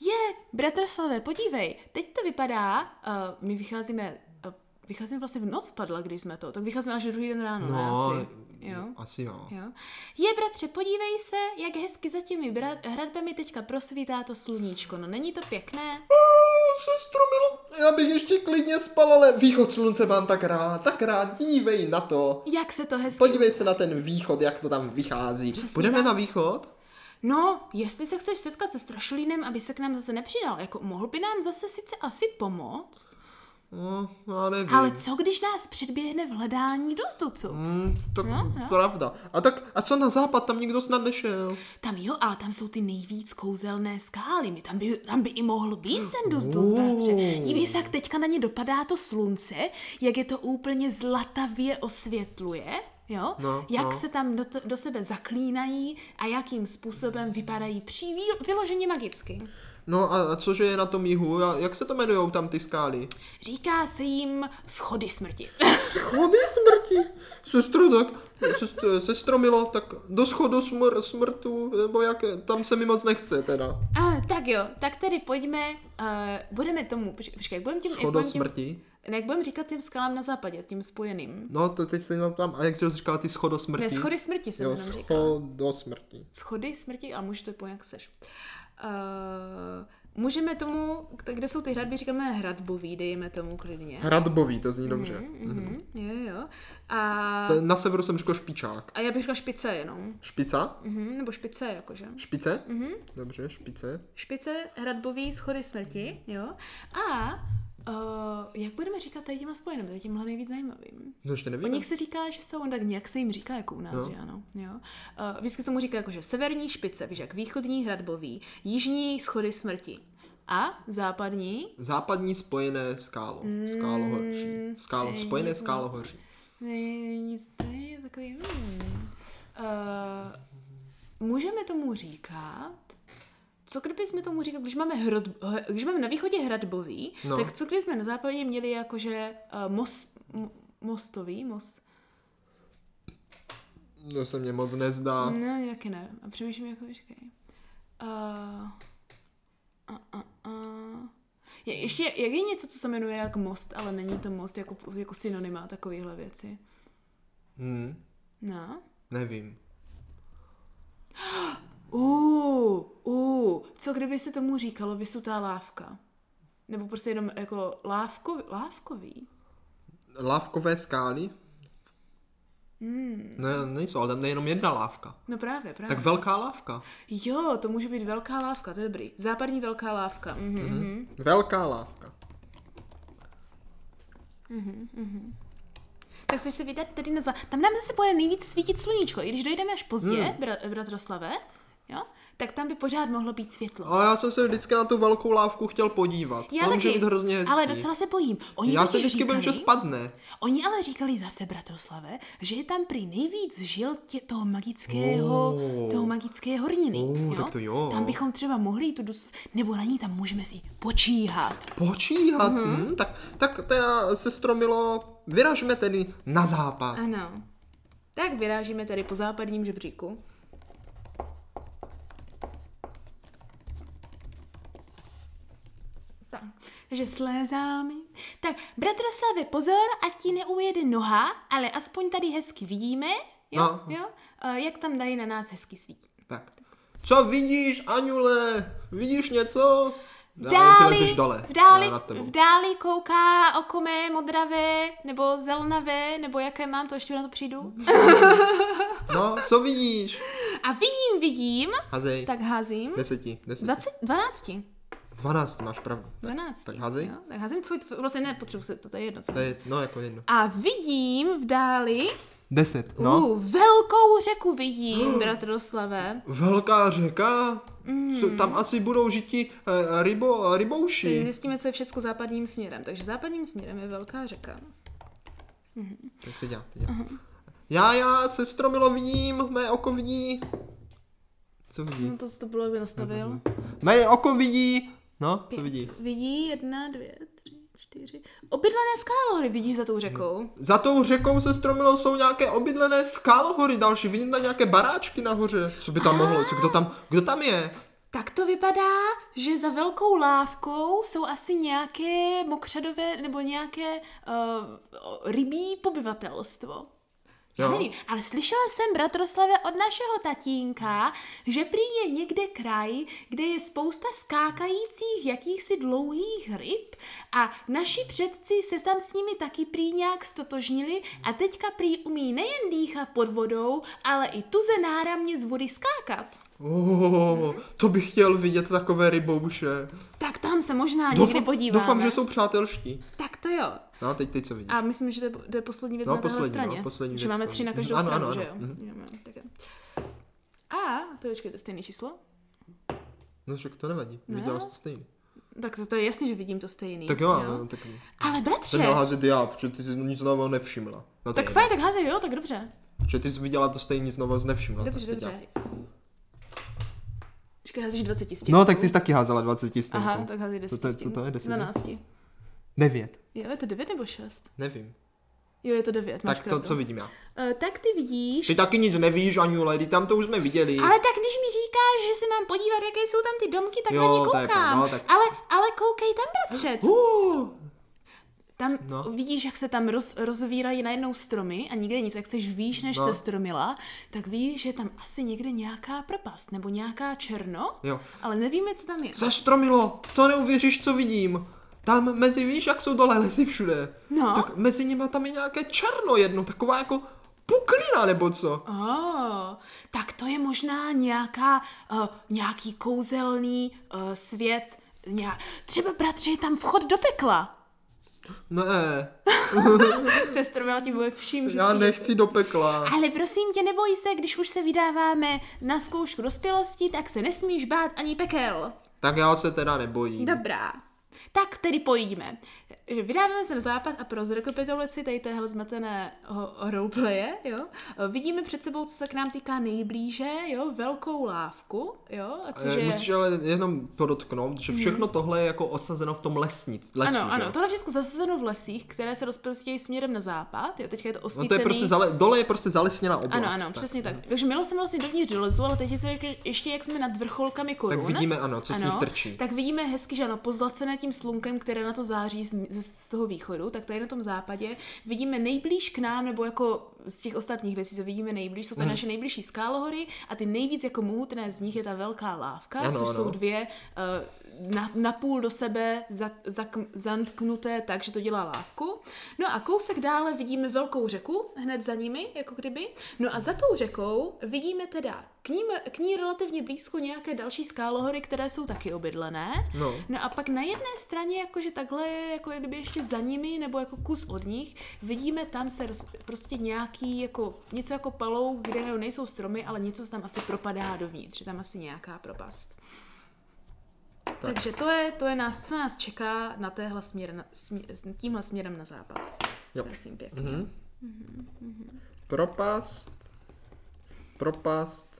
[SPEAKER 2] Je, bratrslave, podívej, teď to vypadá, uh, my vycházíme, uh, vycházíme vlastně v noc padla, když jsme to, tak vycházíme až druhý den ráno, ne,
[SPEAKER 1] No,
[SPEAKER 2] asi. Jo.
[SPEAKER 1] asi jo.
[SPEAKER 2] Jo. Je, bratře, podívej se, jak hezky za těmi bra- hradbami teďka prosvítá to sluníčko. No není to pěkné?
[SPEAKER 1] Sestro Milo, já bych ještě klidně spal, ale východ slunce mám tak rád, tak rád, dívej na to.
[SPEAKER 2] Jak se to hezky...
[SPEAKER 1] Podívej se na ten východ, jak to tam vychází.
[SPEAKER 2] Přesně
[SPEAKER 1] Půjdeme
[SPEAKER 2] tak.
[SPEAKER 1] na východ?
[SPEAKER 2] No, jestli se chceš setkat se Strašulínem, aby se k nám zase nepřidal, jako mohl by nám zase sice asi pomoct,
[SPEAKER 1] No, já nevím.
[SPEAKER 2] ale co když nás předběhne v hledání dostucu?
[SPEAKER 1] Hmm, tak
[SPEAKER 2] No, no.
[SPEAKER 1] pravda. A tak, a co na západ, tam nikdo snad nešel.
[SPEAKER 2] Tam jo, ale tam jsou ty nejvíc kouzelné skály. My tam by, tam by i mohl být ten dostus, bratře. Dívej se, jak teďka na ně dopadá to slunce, jak je to úplně zlatavě osvětluje. Jo?
[SPEAKER 1] No,
[SPEAKER 2] jak
[SPEAKER 1] no.
[SPEAKER 2] se tam do, to, do sebe zaklínají a jakým způsobem vypadají pří, vyloženě magicky.
[SPEAKER 1] No a, a cože je na tom jihu? A jak se to jmenujou tam ty skály?
[SPEAKER 2] Říká se jim schody smrti.
[SPEAKER 1] Schody smrti. Sestro, tak, sestro, sestro Milo, tak do schodu smr, smrtu, nebo jak, tam se mi moc nechce teda.
[SPEAKER 2] A, tak jo, tak tedy pojďme, uh, budeme tomu, počkej, jak budeme tím, budeme tím,
[SPEAKER 1] smrti.
[SPEAKER 2] ne, jak budeme říkat těm skalám na západě, tím spojeným.
[SPEAKER 1] No, to teď se jenom tam, a jak jsi říkal, ty schodo smrti?
[SPEAKER 2] Ne, schody smrti jsem
[SPEAKER 1] Jo,
[SPEAKER 2] jenom říkala.
[SPEAKER 1] schodo smrti.
[SPEAKER 2] Schody smrti, ale můžeš to pojít, jak seš. Uh, můžeme tomu, kde jsou ty hradby, říkáme hradbový, dejme tomu klidně.
[SPEAKER 1] Hradbový, to zní dobře.
[SPEAKER 2] Mhm, jo, jo. A,
[SPEAKER 1] Na severu jsem řekl špičák.
[SPEAKER 2] a já bych řekla špice jenom.
[SPEAKER 1] Špica?
[SPEAKER 2] Mhm, nebo špice, jakože.
[SPEAKER 1] Špice? Dobře, špice.
[SPEAKER 2] Špice, hradbový, schody smrti, jo. A uh, jak budeme říkat tady těma spojeným, tady tímhle nejvíc zajímavým?
[SPEAKER 1] No ještě
[SPEAKER 2] O
[SPEAKER 1] nevím.
[SPEAKER 2] nich se říká, že jsou, tak nějak se jim říká jako u nás,
[SPEAKER 1] No.
[SPEAKER 2] že ano. Jo. Uh, vždycky se tomu říká jako, že severní špice, víš, jak východní hradbový, jižní schody smrti. A západní,
[SPEAKER 1] Západní spojené skálo. Skálohoří. Skálo,
[SPEAKER 2] Mm,
[SPEAKER 1] spojené
[SPEAKER 2] nic moc.
[SPEAKER 1] skálohoří.
[SPEAKER 2] ne, nic, to je takový... Hmm. Uh, můžeme tomu říkat, co kdyby jsme tomu říkali, když máme, hrad, když máme na východě hradbový,
[SPEAKER 1] No.
[SPEAKER 2] no. tak co když jsme na západě měli jakože uh, mos, mo, mostový, most,
[SPEAKER 1] To se mně moc nezdá.
[SPEAKER 2] No, mě taky ne. A přemýšlím jako, počkej. Uh, uh, uh, uh. Je, ještě, jak je něco, co se jmenuje jak most, ale není to most, jako, jako synonyma takovýhle věci?
[SPEAKER 1] Hm,
[SPEAKER 2] No.
[SPEAKER 1] nevím. <gasps>
[SPEAKER 2] Uh, uh, co kdyby se tomu říkalo vysutá lávka? Nebo prostě jenom jako lávko, lávkový?
[SPEAKER 1] Lávkové skály?
[SPEAKER 2] Hmm.
[SPEAKER 1] Ne, nejsou, ale tam je jenom jedna lávka.
[SPEAKER 2] No právě, právě.
[SPEAKER 1] Tak velká lávka.
[SPEAKER 2] Jo, to může být velká lávka, to je dobrý. Západní velká lávka. Mhm, mhm.
[SPEAKER 1] Velká lávka.
[SPEAKER 2] Tak chceš se vydat tedy na za... Tam nám zase bude nejvíc svítit sluníčko, i když dojdeme až pozdě,
[SPEAKER 1] Hmm.
[SPEAKER 2] bra- bratroslave, jo, tak tam by pořád mohlo být světlo.
[SPEAKER 1] A já jsem se vždycky na tu velkou lávku chtěl podívat.
[SPEAKER 2] Já
[SPEAKER 1] může
[SPEAKER 2] taky,
[SPEAKER 1] být hrozně hezký.
[SPEAKER 2] ale docela se bojím. Oni
[SPEAKER 1] Já se vždycky bojím, že spadne.
[SPEAKER 2] Oni ale říkali zase, bratroslave, že je tam prý nejvíc žil tě, toho magického,
[SPEAKER 1] Oh.
[SPEAKER 2] toho magické horniny.
[SPEAKER 1] Oh,
[SPEAKER 2] jo?
[SPEAKER 1] tak to jo.
[SPEAKER 2] Tam bychom třeba mohli tu dus, nebo na ní tam můžeme si počíhat.
[SPEAKER 1] Počíhat,
[SPEAKER 2] Mhm.
[SPEAKER 1] mm-hmm. hm? tak, tak teda, sestro Milo, vyražme tedy na západ.
[SPEAKER 2] Ano. Tak vyrážíme tedy po západním žebříku. Tak, takže slézáme. Tak, bratroslave, pozor, ať ti neujede noha, ale aspoň tady hezky vidíme, jo,
[SPEAKER 1] No.
[SPEAKER 2] jo, jak tam dají na nás hezky svítí.
[SPEAKER 1] Tak. Co vidíš, Aňule? Vidíš něco?
[SPEAKER 2] V dáli,
[SPEAKER 1] dole.
[SPEAKER 2] v dáli, v dáli kouká oko mé modravé, nebo zelnavé, nebo jaké mám, to ještě na to přijdu. <laughs>
[SPEAKER 1] No, co vidíš?
[SPEAKER 2] A vidím, vidím,
[SPEAKER 1] Hazej.
[SPEAKER 2] tak házím.
[SPEAKER 1] Deseti, deseti.
[SPEAKER 2] 20, 12.
[SPEAKER 1] 12, máš pravdu.
[SPEAKER 2] 12.
[SPEAKER 1] Tak házej.
[SPEAKER 2] Jo, tak házím tvůj, tvůj, vlastně nepotřebuji se, to, to je jedno. Co.
[SPEAKER 1] To je, no, jako jedno.
[SPEAKER 2] A vidím v dáli,
[SPEAKER 1] Deset,
[SPEAKER 2] no. uh, velkou řeku vidím, <gasps> bratroslave.
[SPEAKER 1] Velká řeka?
[SPEAKER 2] Mm.
[SPEAKER 1] Tam asi budou žiti eh, rybo,
[SPEAKER 2] Teď
[SPEAKER 1] rybouši.
[SPEAKER 2] zjistíme, co je všechno západním směrem. Takže západním směrem je velká řeka.
[SPEAKER 1] Tak teď já, teď já. Já, já, sestro Milo, vidím, mé oko vidí. Co vidí?
[SPEAKER 2] No to to bylo, by nastavil.
[SPEAKER 1] Mé oko vidí. No, co vidí?
[SPEAKER 2] Vidí jedna, dvě, tři, čtyři. Obydlené skálory vidíš za tou řekou.
[SPEAKER 1] Za tou řekou se stromilo jsou nějaké obydlené skálohory další. Vidím tam nějaké baráčky nahoře. Co by tam mohlo? Co, kdo tam, kdo tam je?
[SPEAKER 2] Tak to vypadá, že za velkou lávkou jsou asi nějaké mokřadové nebo nějaké uh, rybí pobyvatelstvo.
[SPEAKER 1] Jo.
[SPEAKER 2] nevím, ale slyšela jsem, bratroslave, od našeho tatínka, že prý je někde kraj, kde je spousta skákajících jakýchsi dlouhých ryb a naši předci se tam s nimi taky prý nějak stotožnili a teďka prý umí nejen dýchat pod vodou, ale i tuze náramně z vody skákat.
[SPEAKER 1] Oh, to bych chtěl vidět takové rybouše.
[SPEAKER 2] Tak tam se možná někdy podíváme.
[SPEAKER 1] doufám, že jsou přátelští.
[SPEAKER 2] Tak to jo.
[SPEAKER 1] No, teď, teď co vidíš?
[SPEAKER 2] A myslím, že to je, to je poslední věc
[SPEAKER 1] No,
[SPEAKER 2] na
[SPEAKER 1] poslední,
[SPEAKER 2] straně.
[SPEAKER 1] no, poslední
[SPEAKER 2] že
[SPEAKER 1] věc
[SPEAKER 2] máme tři na každou
[SPEAKER 1] Ano,
[SPEAKER 2] stranu,
[SPEAKER 1] ano,
[SPEAKER 2] že
[SPEAKER 1] ano.
[SPEAKER 2] jo?
[SPEAKER 1] Mhm.
[SPEAKER 2] Jo, jo, tak jo. A, to počkej, to je stejné číslo?
[SPEAKER 1] No, však to nevadí.
[SPEAKER 2] Ne?
[SPEAKER 1] Viděla jsi to stejný.
[SPEAKER 2] Tak to, to je jasný, že vidím to stejný.
[SPEAKER 1] Tak jo, no, tak
[SPEAKER 2] Ale
[SPEAKER 1] jsem
[SPEAKER 2] bratře,
[SPEAKER 1] měl házet já, protože ty jsi nic nového nevšimla. No,
[SPEAKER 2] tak
[SPEAKER 1] je
[SPEAKER 2] fajn, tak házej, jo, tak dobře.
[SPEAKER 1] Protože ty jsi viděla to stejně nic nového nevšimla.
[SPEAKER 2] Dobře, dobře.
[SPEAKER 1] já.
[SPEAKER 2] Počkej, házíš 20 stěnků.
[SPEAKER 1] No, tak ty jsi taky házela 20 stěnků.
[SPEAKER 2] Aha, tak házej 10
[SPEAKER 1] to, to, to, to je 10. ne?
[SPEAKER 2] 12.
[SPEAKER 1] 9.
[SPEAKER 2] Jo, je to 9 nebo 6?
[SPEAKER 1] Nevím.
[SPEAKER 2] Jo, je to 9, máš
[SPEAKER 1] Tak to, co vidím já?
[SPEAKER 2] Uh, tak ty vidíš...
[SPEAKER 1] Ty taky nic nevíš, Aňule, ty tam to už jsme viděli.
[SPEAKER 2] Ale tak když mi říkáš, že si mám podívat, jaké jsou tam ty domky, tak
[SPEAKER 1] Jo,
[SPEAKER 2] na ně koukám.
[SPEAKER 1] pravda, no, tak-
[SPEAKER 2] ale, ale koukej tam, bratře. <gasps>
[SPEAKER 1] Uh,
[SPEAKER 2] Tam
[SPEAKER 1] No.
[SPEAKER 2] vidíš, jak se tam roz, rozvírají najednou stromy a nikde nic. Jak seš výš, než
[SPEAKER 1] No.
[SPEAKER 2] se stromila, tak víš, že tam asi někde nějaká propast nebo nějaká černo,
[SPEAKER 1] jo.
[SPEAKER 2] ale nevíme, co tam je.
[SPEAKER 1] Sestromilo, to neuvěříš, co vidím. Tam mezi, víš, jak jsou dole lesy všude.
[SPEAKER 2] No.
[SPEAKER 1] Tak mezi nimi tam je nějaké černo jedno, taková jako puklina nebo co.
[SPEAKER 2] Oh, tak to je možná nějaká, uh, nějaký kouzelný uh, svět. Nějak... Třeba, bratře, je tam vchod do pekla.
[SPEAKER 1] Ne, <laughs>
[SPEAKER 2] Sestra ti bude vším
[SPEAKER 1] já nechci do pekla.
[SPEAKER 2] Ale prosím tě, neboj se, když už se vydáváme na zkoušku dospělosti, tak se nesmíš bát ani pekel.
[SPEAKER 1] Tak já se teda nebojím.
[SPEAKER 2] Dobrá. Tak tedy pojďme. Že Vydáváme se na západ a pro zrekapitulaci tady téhle zmatené ho- roleplaye, jo, vidíme před sebou, co se k nám týká nejblíže, jo, velkou lávku, jo, a což je...
[SPEAKER 1] Musíš ale jenom podotknout, že všechno tohle je jako osazeno v tom lesnic, lesu,
[SPEAKER 2] Mhm. Ano, ano,
[SPEAKER 1] jo?
[SPEAKER 2] tohle je všechno zasazeno v lesích, které se rozprostějí směrem na západ, jo, teďka je to
[SPEAKER 1] No
[SPEAKER 2] osvícený.
[SPEAKER 1] to je prostě zale, dole je prostě zalesněná oblast.
[SPEAKER 2] Ano, ano, přesně tak. Takže měla jsem vlastně dovnitř do lesu, ale teď si řekl, ještě jak jsme nad vrcholkami korun.
[SPEAKER 1] Tak vidíme, ano, co z nich trčí.
[SPEAKER 2] Tak vidíme hezky, že ano, pozlacené tím slunkem, které na to září z, z, toho východu, tak tady na tom západě vidíme nejblíž k nám, nebo jako z těch ostatních věcí, co vidíme nejblíž, jsou to
[SPEAKER 1] Mhm.
[SPEAKER 2] naše nejbližší skálohory a ty nejvíc jako mohutné z nich je ta velká lávka,
[SPEAKER 1] Ano,
[SPEAKER 2] což
[SPEAKER 1] ano.
[SPEAKER 2] jsou dvě uh, na, napůl do sebe za, za, zantknuté tak, že to dělá lávku. No a kousek dále vidíme velkou řeku, hned za nimi, jako kdyby. No a za tou řekou vidíme teda k ní, k ní relativně blízko nějaké další skálohory, které jsou taky obydlené.
[SPEAKER 1] No.
[SPEAKER 2] No a pak na jedné straně, jakože takhle, jako kdyby ještě za nimi, nebo jako kus od nich, vidíme tam se roz, prostě nějaký, jako něco jako palouk, kde ne- nejsou stromy, ale něco se tam asi propadá dovnitř, je tam asi nějaká propast. Tak. Takže to je, to je nás, co nás čeká na téhle směr, na, smě, tímhle směrem na západ.
[SPEAKER 1] Jo.
[SPEAKER 2] Prosím pěkně.
[SPEAKER 1] Mhm. Propast. Propast.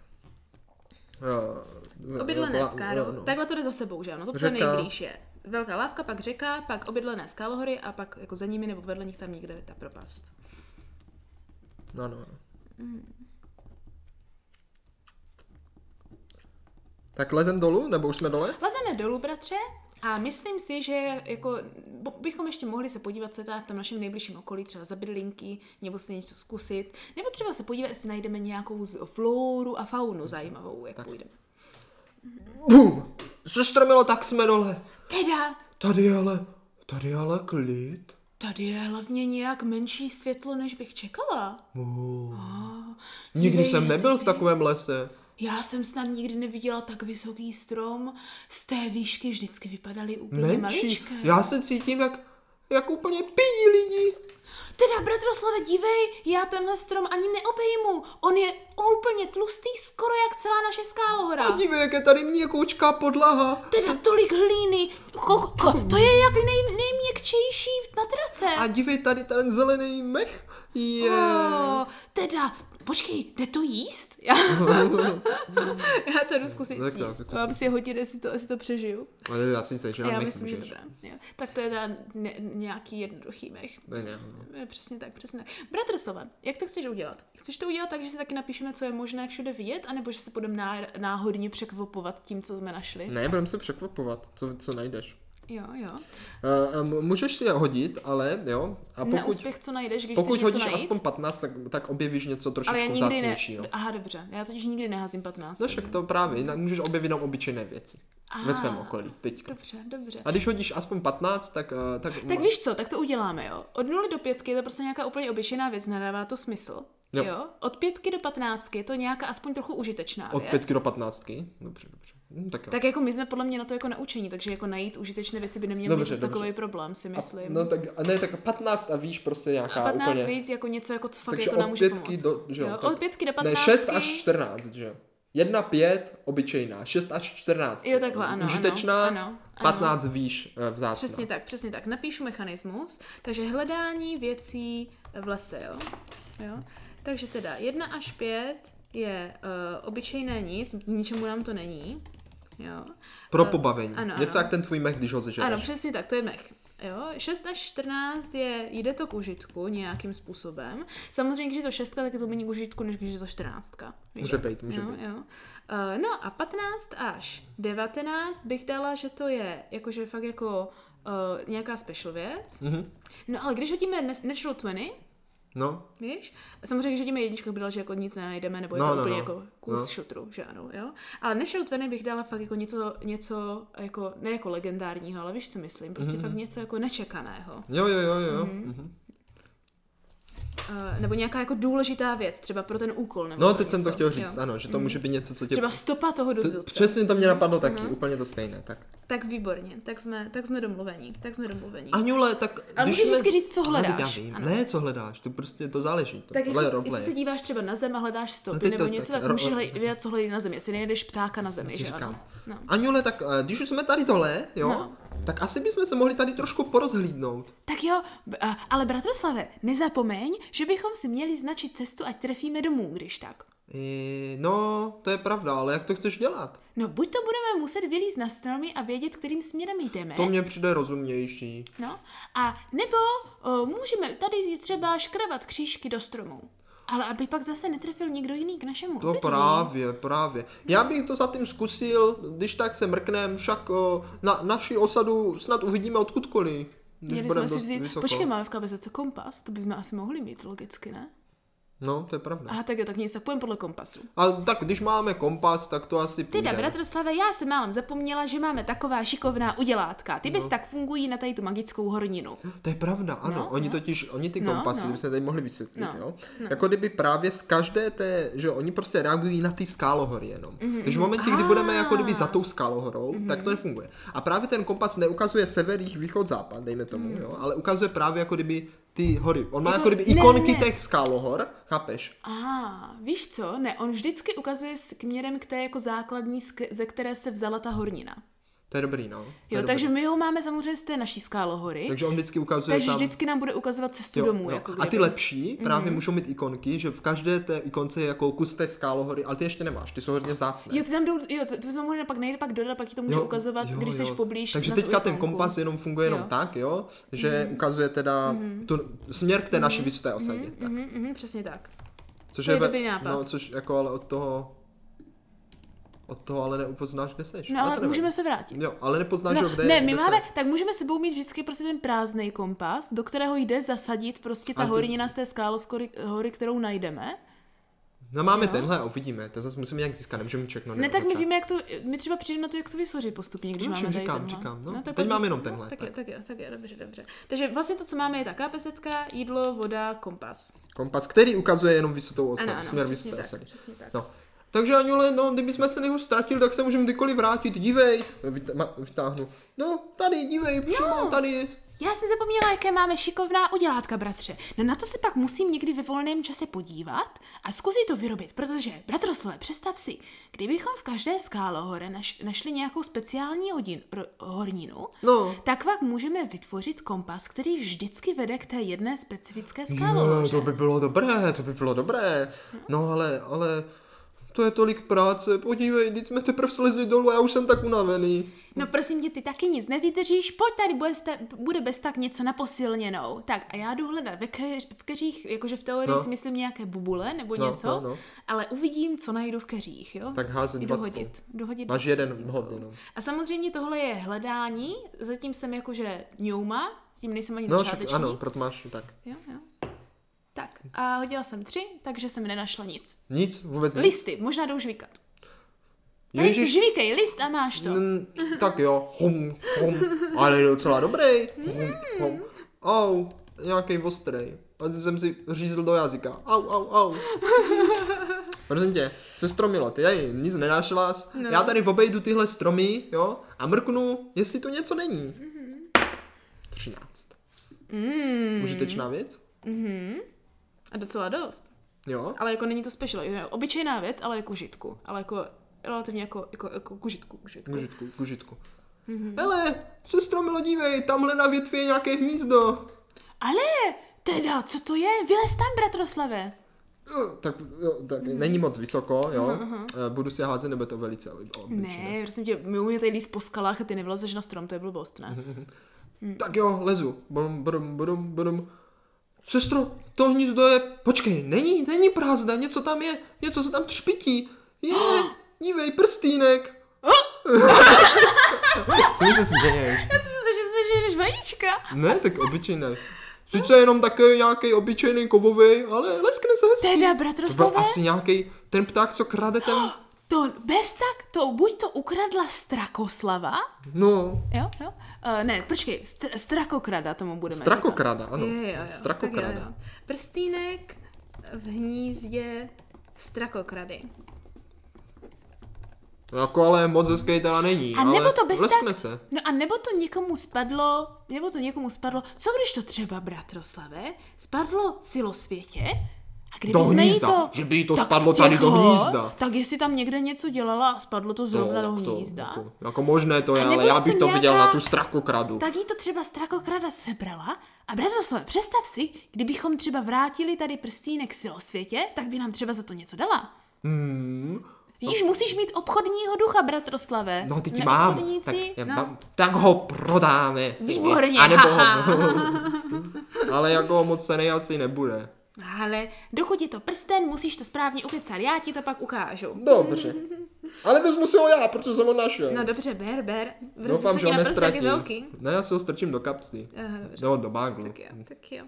[SPEAKER 1] Uh,
[SPEAKER 2] Obydlené skálo,
[SPEAKER 1] no.
[SPEAKER 2] takhle to jde za sebou, že ano? To, co je
[SPEAKER 1] Řeka.
[SPEAKER 2] nejblíž je velká lávka, pak řeka, pak obydlené skálohory a pak jako za nimi nebo vedle nich tam někde je ta propast.
[SPEAKER 1] No, no, no. Tak lezem dolů, nebo už jsme dole?
[SPEAKER 2] Lezeme dolů, bratře, a myslím si, že jako bychom ještě mohli se podívat, co je tam v tom našem nejbližším okolí, třeba za bydlinky, nebo si něco zkusit, nebo třeba se podívat, jestli najdeme nějakou z- floru a faunu zajímavou, jak půjdeme.
[SPEAKER 1] Bum! Sestromilo, tak jsme dole.
[SPEAKER 2] Teda,
[SPEAKER 1] Tady je ale, tady je ale klid.
[SPEAKER 2] Tady je hlavně nějak menší světlo, než bych čekala.
[SPEAKER 1] Uh.
[SPEAKER 2] Ah,
[SPEAKER 1] Nikdy jsem nebyl v
[SPEAKER 2] dívej.
[SPEAKER 1] takovém lese.
[SPEAKER 2] Já jsem snad nikdy neviděla tak vysoký strom. Z té výšky vždycky vypadaly úplně
[SPEAKER 1] Menší.
[SPEAKER 2] maličké.
[SPEAKER 1] Já se cítím jak, jak úplně pijí lidi.
[SPEAKER 2] Teda, bratroslave, dívej, já tenhle strom ani neobejmu. On je úplně tlustý, skoro jak celá naše skálohora.
[SPEAKER 1] A dívej, jak je tady měkoučká podlaha.
[SPEAKER 2] Teda tolik hlíny. Ko, ko, to je jak nej, nejměkčejší matrace.
[SPEAKER 1] A dívej, tady ten zelený mech. Je.
[SPEAKER 2] Oh, teda, počkej, jde to jíst? <laughs> Já, <laughs> já to jdu zkusit
[SPEAKER 1] Tak to,
[SPEAKER 2] jíst.
[SPEAKER 1] tak
[SPEAKER 2] Mám si hodit, jestli to, jestli to přežiju.
[SPEAKER 1] Ale já si se, že
[SPEAKER 2] Já myslím, že dobré. Jo. Tak to je teda ne, nějaký jednoduchý mech.
[SPEAKER 1] Ne, ne, ne.
[SPEAKER 2] Je, Přesně tak, přesně tak. Bratrslava, jak to chceš udělat? Chceš to udělat tak, že si taky napíšeme, co je možné všude vidět, anebo že se budeme ná, náhodně překvapovat tím, co jsme našli?
[SPEAKER 1] Ne, budeme se překvapovat, co, co najdeš.
[SPEAKER 2] Jo, jo.
[SPEAKER 1] Uh, můžeš si je hodit, ale jo. A
[SPEAKER 2] Na
[SPEAKER 1] pokud,
[SPEAKER 2] úspěch, co najdeš, když
[SPEAKER 1] pokud hodíš
[SPEAKER 2] najít?
[SPEAKER 1] aspoň 15, tak, tak objevíš něco trošičku
[SPEAKER 2] ale já nikdy ne... Aha, dobře. Já totiž nikdy neházím 15.
[SPEAKER 1] No však to právě, jinak můžeš objevit jenom obyčejné věci. Ve svém okolí, teď.
[SPEAKER 2] Dobře, dobře.
[SPEAKER 1] A když hodíš aspoň 15, tak... Uh, tak,
[SPEAKER 2] Tak víš co, tak to uděláme, jo. Od 0 do 5 je to prostě nějaká úplně obyčejná věc, nedává to smysl.
[SPEAKER 1] Jo.
[SPEAKER 2] Jo. Od 5 do 15 je to nějaká aspoň trochu užitečná
[SPEAKER 1] Od
[SPEAKER 2] věc.
[SPEAKER 1] 5 do 15. Dobře, dobře. Hm, tak jo.
[SPEAKER 2] Tak jako my jsme podle mě na to jako naučení, takže jako najít užitečné věci by neměl
[SPEAKER 1] Dobře,
[SPEAKER 2] být takový problém, si myslím.
[SPEAKER 1] No tak, a ne, tak 15 a víš prostě nějaká
[SPEAKER 2] 15
[SPEAKER 1] úplně...
[SPEAKER 2] víc jako něco, jako co fakt
[SPEAKER 1] Takže
[SPEAKER 2] jako nám může pomoct.
[SPEAKER 1] do... Že jo,
[SPEAKER 2] jo,
[SPEAKER 1] tak-
[SPEAKER 2] od pětky do
[SPEAKER 1] Ne,
[SPEAKER 2] 15.
[SPEAKER 1] 6 až 14, že jo. 1, 5, obyčejná. 6 až 14.
[SPEAKER 2] Jo, takhle, ano,
[SPEAKER 1] Užitečná,
[SPEAKER 2] ano, ano,
[SPEAKER 1] 15 výš eh, vzácná.
[SPEAKER 2] Přesně tak, přesně tak. Napíšu mechanismus, takže hledání věcí v lese, jo. jo? Takže teda 1 až 5 je uh, obyčejné nic, ničemu nám to není. Jo.
[SPEAKER 1] Pro
[SPEAKER 2] Eh,
[SPEAKER 1] pobavení.
[SPEAKER 2] ano,
[SPEAKER 1] Něco
[SPEAKER 2] ano.
[SPEAKER 1] jak ten tvůj mech, když ho zežereš.
[SPEAKER 2] Ano, přesně tak, to je mech. Jo, 6 až 14 je, jde to k užitku nějakým způsobem. Samozřejmě, když je to 6, tak je to méně k užitku, než když je to 14. Víš
[SPEAKER 1] Může být, může
[SPEAKER 2] jo,
[SPEAKER 1] být.
[SPEAKER 2] Jo. Uh, no a 15 až 19 bych dala, že to je jakože fakt jako uh, nějaká special věc.
[SPEAKER 1] Mhm.
[SPEAKER 2] No ale když hodíme na- Natural 20,
[SPEAKER 1] No,
[SPEAKER 2] Víš? Samozřejmě, když hodíme jedničku, bych dala, že jako nic nenajdeme, nebo je
[SPEAKER 1] No,
[SPEAKER 2] to
[SPEAKER 1] no,
[SPEAKER 2] úplně
[SPEAKER 1] no.
[SPEAKER 2] jako kus
[SPEAKER 1] No.
[SPEAKER 2] šutru, že ano, jo? Ale 20 bych dala fakt jako něco, něco jako, ne jako legendárního, ale víš, co myslím? Prostě
[SPEAKER 1] Mhm.
[SPEAKER 2] fakt něco jako nečekaného.
[SPEAKER 1] jo, jo, jo, jo. Mhm.
[SPEAKER 2] Uh, nebo nějaká jako důležitá věc, třeba pro ten úkol. Nebo
[SPEAKER 1] No, teď jsem to
[SPEAKER 2] něco,
[SPEAKER 1] chtěl říct,
[SPEAKER 2] jo. Mhm.
[SPEAKER 1] ano, že to může být něco, co tě...
[SPEAKER 2] Třeba stopa toho
[SPEAKER 1] To,
[SPEAKER 2] dozůdce.
[SPEAKER 1] přesně to mě napadlo taky,
[SPEAKER 2] Mhm.
[SPEAKER 1] úplně to stejné. Tak.
[SPEAKER 2] Tak výborně, tak jsme, tak jsme domluvení, tak jsme domluvení.
[SPEAKER 1] Aňule, tak...
[SPEAKER 2] Ale můžeš
[SPEAKER 1] jsme-
[SPEAKER 2] vždycky říct, co
[SPEAKER 1] No,
[SPEAKER 2] hledáš,
[SPEAKER 1] já vím.
[SPEAKER 2] ano.
[SPEAKER 1] Ne, co hledáš, to prostě to záleží. To,
[SPEAKER 2] tak
[SPEAKER 1] tohle
[SPEAKER 2] jako, jestli se díváš třeba na zem a hledáš
[SPEAKER 1] No,
[SPEAKER 2] stopy
[SPEAKER 1] teď
[SPEAKER 2] nebo
[SPEAKER 1] to-
[SPEAKER 2] něco,
[SPEAKER 1] tak
[SPEAKER 2] tak můžeš hledat, co hledají na zemi. Jestli nejdeš ptáka na zemi, že ano. No.
[SPEAKER 1] Aňule, tak eh, když už jsme tady dole, jo,
[SPEAKER 2] No.
[SPEAKER 1] tak asi bychom se mohli tady trošku porozhlídnout.
[SPEAKER 2] Tak jo, a- ale bratroslave, nezapomeň, že bychom si měli značit cestu, ať trefíme domů, když tak.
[SPEAKER 1] I, no, to je pravda, ale jak to chceš dělat?
[SPEAKER 2] No, buď to budeme muset vylízt na stromy a vědět, kterým směrem jdeme.
[SPEAKER 1] To mně přijde rozumnější.
[SPEAKER 2] No, a nebo o, můžeme tady třeba škrabat křížky do stromů. Ale aby pak zase netrefil nikdo jiný k našemu
[SPEAKER 1] To právě, právě. Já bych to zatím zkusil, když tak se mrknem, však o, na naši osadu snad uvidíme odkudkoliv.
[SPEAKER 2] Měli jsme si vzít...
[SPEAKER 1] vysoko.
[SPEAKER 2] Počkej, máme v kabezece kompas, to bychom asi mohli mít logicky, ne?
[SPEAKER 1] No, to je pravda.
[SPEAKER 2] A tak jo, tak nic, tak půjdeme podle kompasu.
[SPEAKER 1] A tak když máme kompas, tak to asi půjde.
[SPEAKER 2] Teda, bratroslave, já jsem málem zapomněla, že máme taková šikovná udělátka. Ty bys
[SPEAKER 1] No.
[SPEAKER 2] tak fungují na tady tu magickou horninu.
[SPEAKER 1] To je pravda, ano.
[SPEAKER 2] No,
[SPEAKER 1] oni
[SPEAKER 2] no.
[SPEAKER 1] totiž, oni ty
[SPEAKER 2] No,
[SPEAKER 1] kompasy,
[SPEAKER 2] no.
[SPEAKER 1] kdyby jsme tady mohli vysvětlit,
[SPEAKER 2] No,
[SPEAKER 1] jo. Jako kdyby právě z každé té, že oni prostě reagují na ty skálohory jenom.
[SPEAKER 2] Mhm,
[SPEAKER 1] Takže v momentě, kdy budeme jako kdyby
[SPEAKER 2] Ah.
[SPEAKER 1] za tou skálohorou, tak to nefunguje. A právě ten kompas neukazuje sever, jih, východ, západ, dejme tomu, jo, ale ukazuje právě jako kdyby ty hory. On má.
[SPEAKER 2] Jako-
[SPEAKER 1] jako kdyby ikonky
[SPEAKER 2] ne, ne.
[SPEAKER 1] těch skálohor, chápeš?
[SPEAKER 2] A víš co? Ne, on vždycky ukazuje směrem k té jako základní, ze které se vzala ta hornina.
[SPEAKER 1] To je dobrý, no. To
[SPEAKER 2] Jo,
[SPEAKER 1] je
[SPEAKER 2] takže
[SPEAKER 1] dobrý.
[SPEAKER 2] my ho máme samozřejmě z té naší skálohory, takže,
[SPEAKER 1] on vždycky ukazuje
[SPEAKER 2] takže
[SPEAKER 1] tam...
[SPEAKER 2] vždycky nám bude ukazovat cestu
[SPEAKER 1] Jo,
[SPEAKER 2] domů.
[SPEAKER 1] jo.
[SPEAKER 2] Jako
[SPEAKER 1] a ty
[SPEAKER 2] kdyby.
[SPEAKER 1] lepší právě můžou mít ikonky, že v každé té ikonce je jako kus té skálohory, ale ty ještě nemáš, ty jsou hodně vzácné.
[SPEAKER 2] Jo, ty tam jdou, jo, to, to bychom mohli pak nejde pak dodat, pak ti to může ukazovat, když jsi poblíž
[SPEAKER 1] Takže teďka ten kompas jenom funguje jenom
[SPEAKER 2] Jo.
[SPEAKER 1] tak, jo, že ukazuje teda tu směr k té naší vysoké osadě. Tak.
[SPEAKER 2] Mhm, mhm, přesně tak.
[SPEAKER 1] Což
[SPEAKER 2] to je
[SPEAKER 1] ve-
[SPEAKER 2] dobrý nápad.
[SPEAKER 1] No, což jako ale od toho od toho ale neupoznáš, kde seš.
[SPEAKER 2] No ale můžeme se vrátit.
[SPEAKER 1] Jo, ale nepoznáš,
[SPEAKER 2] No,
[SPEAKER 1] kde
[SPEAKER 2] ne, my
[SPEAKER 1] kde
[SPEAKER 2] máme,
[SPEAKER 1] co.
[SPEAKER 2] tak můžeme sebou mít vždycky prostě ten prázdný kompas, do kterého jde zasadit prostě ta
[SPEAKER 1] to-
[SPEAKER 2] hornina z té skáloskory, hory, kterou najdeme.
[SPEAKER 1] No máme
[SPEAKER 2] Jo.
[SPEAKER 1] tenhle a uvidíme, to zase musíme nějak získat, nemůžeme všechno.
[SPEAKER 2] Ne, tak my víme, jak to, my třeba přijdeme na to, jak to vytvořit postupně, když
[SPEAKER 1] No,
[SPEAKER 2] máme tady
[SPEAKER 1] říkám,
[SPEAKER 2] tenhle.
[SPEAKER 1] říkám, no.
[SPEAKER 2] tak
[SPEAKER 1] Teď máme jenom
[SPEAKER 2] no,
[SPEAKER 1] tenhle,
[SPEAKER 2] Tak,
[SPEAKER 1] tak.
[SPEAKER 2] je, tak, je, tak je, dobře, dobře. Takže vlastně to, co máme, je ta kapesetka, jídlo, voda, kompas.
[SPEAKER 1] Kompas, který ukazuje jenom vysokou osadu,
[SPEAKER 2] Ano, ano,
[SPEAKER 1] směr
[SPEAKER 2] tak,
[SPEAKER 1] osady.
[SPEAKER 2] přesně tak.
[SPEAKER 1] No. Takže Aňule, no, kdyby jsme se nejhůř ztratili, tak se můžeme kdykoliv vrátit. Dívej, Vyt- ma- vytáhnu. No, tady, dívej, přímo,
[SPEAKER 2] Jo.
[SPEAKER 1] tady je.
[SPEAKER 2] Já jsem zapomněla, jaké máme šikovná udělátka, bratře. No na to se pak musím někdy ve volném čase podívat a zkusit to vyrobit, protože, bratroslové, představ si, kdybychom v každé skálohore naš, našli nějakou speciální hodin, ro, horninu,
[SPEAKER 1] No.
[SPEAKER 2] tak pak můžeme vytvořit kompas, který vždycky vede k té jedné specifické
[SPEAKER 1] Jo,
[SPEAKER 2] skálohoře.
[SPEAKER 1] to by bylo dobré, to by bylo dobré. No ale, ale, to je tolik práce, podívej, teď jsme teprve slezli dolů a já už jsem tak unavený.
[SPEAKER 2] No prosím tě, ty taky nic nevydržíš, pojď tady, bude, sta- bude bez tak něco na posilněnou. Tak a já jdu hledat ve keř, v keřích, jakože v teorii
[SPEAKER 1] No.
[SPEAKER 2] si myslím nějaké bubule nebo
[SPEAKER 1] No,
[SPEAKER 2] něco,
[SPEAKER 1] no, no.
[SPEAKER 2] ale uvidím, co najdu v keřích, jo?
[SPEAKER 1] Tak házet
[SPEAKER 2] Jdu
[SPEAKER 1] dvackou.
[SPEAKER 2] hodit, dohodit
[SPEAKER 1] Máš jeden hod jenom.
[SPEAKER 2] A samozřejmě tohle je hledání, zatím jsem jakože ňouma, tím nejsem ani
[SPEAKER 1] No, však,
[SPEAKER 2] začáteční.
[SPEAKER 1] ano, proto máš tak.
[SPEAKER 2] Jo, jo. Tak a hodila jsem tři, takže jsem nenašla nic.
[SPEAKER 1] Nic, vůbec nic.
[SPEAKER 2] Listy, možná jdou žvíkat. Tady si žvíkej list a máš to.
[SPEAKER 1] Mm, tak jo, hum, hum, ale je docela dobrý. Hum, hum. Au, nějaký ostrej. A jsem si řízl do jazyka. Au, au, au. Prosím tě, se stromilo, ty tady nic nenašla. No. Já tady obejdu tyhle stromy, jo, a mrknu, jestli tu něco není. 13.
[SPEAKER 2] Mm.
[SPEAKER 1] Užitečná věc?
[SPEAKER 2] A docela dost.
[SPEAKER 1] Jo.
[SPEAKER 2] Ale jako není to special, je obyčejná věc, ale jako užitku. Ale jako relativně jako, jako, jako k užitku. k užitku.
[SPEAKER 1] K užitku, k užitku.
[SPEAKER 2] Mhm.
[SPEAKER 1] Hele, se stromilo, dívej, tamhle na větvi je nějaké hnízdo.
[SPEAKER 2] Ale teda, co to je? Vylez tam, bratroslave.
[SPEAKER 1] Jo, Tak, jo, tak není moc vysoko, jo. Eh, Budu si házet, nebo to velice ob- obyčejné.
[SPEAKER 2] Ne, prosím tě, my umíme tady líst po skalách a ty nevlezeš na strom, to je blbost, ne?
[SPEAKER 1] Tak jo, lezu. Brum, brum, brum, brum. Sestro, to hnízdo je... Počkej, není, není prázdné, něco tam je, něco se tam třpití. Je, <gasps> dívej, prstýnek. <laughs> Co mi se směješ?
[SPEAKER 2] Já jsem myslela, že se žiješ vajíčka.
[SPEAKER 1] Ne, tak obyčejné. Sice jenom také nějaký obyčejný kovový, ale leskne se hezky.
[SPEAKER 2] Teda,
[SPEAKER 1] To byl asi nějaký ten pták, co krade ten... <gasps>
[SPEAKER 2] to bez tak, to buď to ukradla Strakoslava,
[SPEAKER 1] No,
[SPEAKER 2] jo, jo, uh, ne, počkej, str- Strakokrada tomu budeme
[SPEAKER 1] Strakokrada,
[SPEAKER 2] říkat.
[SPEAKER 1] ano.
[SPEAKER 2] Jo, jo, jo.
[SPEAKER 1] Strakokrada.
[SPEAKER 2] Jo, jo. Prstýnek v hnízdě Strakokrady.
[SPEAKER 1] jako ale moc hezký teda není,
[SPEAKER 2] A
[SPEAKER 1] ale
[SPEAKER 2] nebo to bez tak,
[SPEAKER 1] se.
[SPEAKER 2] no a nebo to někomu spadlo, nebo to někomu spadlo, co když to třeba, bratroslave, spadlo silosvětě, a kdyby
[SPEAKER 1] Do
[SPEAKER 2] jsme jí
[SPEAKER 1] hnízda,
[SPEAKER 2] to...
[SPEAKER 1] že by jí to
[SPEAKER 2] tak
[SPEAKER 1] spadlo tady do hnízda.
[SPEAKER 2] Tak jestli tam někde něco dělala a spadlo to zrovna do
[SPEAKER 1] tak to,
[SPEAKER 2] hnízda,
[SPEAKER 1] jako, jako možné to je, ale já bych
[SPEAKER 2] to
[SPEAKER 1] to viděl
[SPEAKER 2] nějaká-
[SPEAKER 1] na tu strakokradu.
[SPEAKER 2] tak jí to třeba Strakokrada sebrala a bratroslave, představ si, kdybychom třeba vrátili tady prstínek silosvětě, tak by nám třeba za to něco dala.
[SPEAKER 1] Hmm,
[SPEAKER 2] Vidíš, musíš mít obchodního ducha, bratroslave.
[SPEAKER 1] no ty
[SPEAKER 2] Jsme
[SPEAKER 1] mám, tak,
[SPEAKER 2] obchodníci,
[SPEAKER 1] já
[SPEAKER 2] no.
[SPEAKER 1] mám, tak ho prodáme.
[SPEAKER 2] Výborně,
[SPEAKER 1] A nebo ho, <laughs> ale jako moc cený asi nebude.
[SPEAKER 2] Ale dokud je to prsten, musíš to správně ukecat, já ti to pak ukážu.
[SPEAKER 1] Dobře. Ale vezmu si ho já, protože jsem ho našel.
[SPEAKER 2] No dobře, ber, ber. Vrste
[SPEAKER 1] Doufám, že ho nestratím.
[SPEAKER 2] velký.
[SPEAKER 1] Ne, já si ho strčím do kapsy.
[SPEAKER 2] Aha, dobře.
[SPEAKER 1] Do, do báglu.
[SPEAKER 2] Tak jo, tak jo.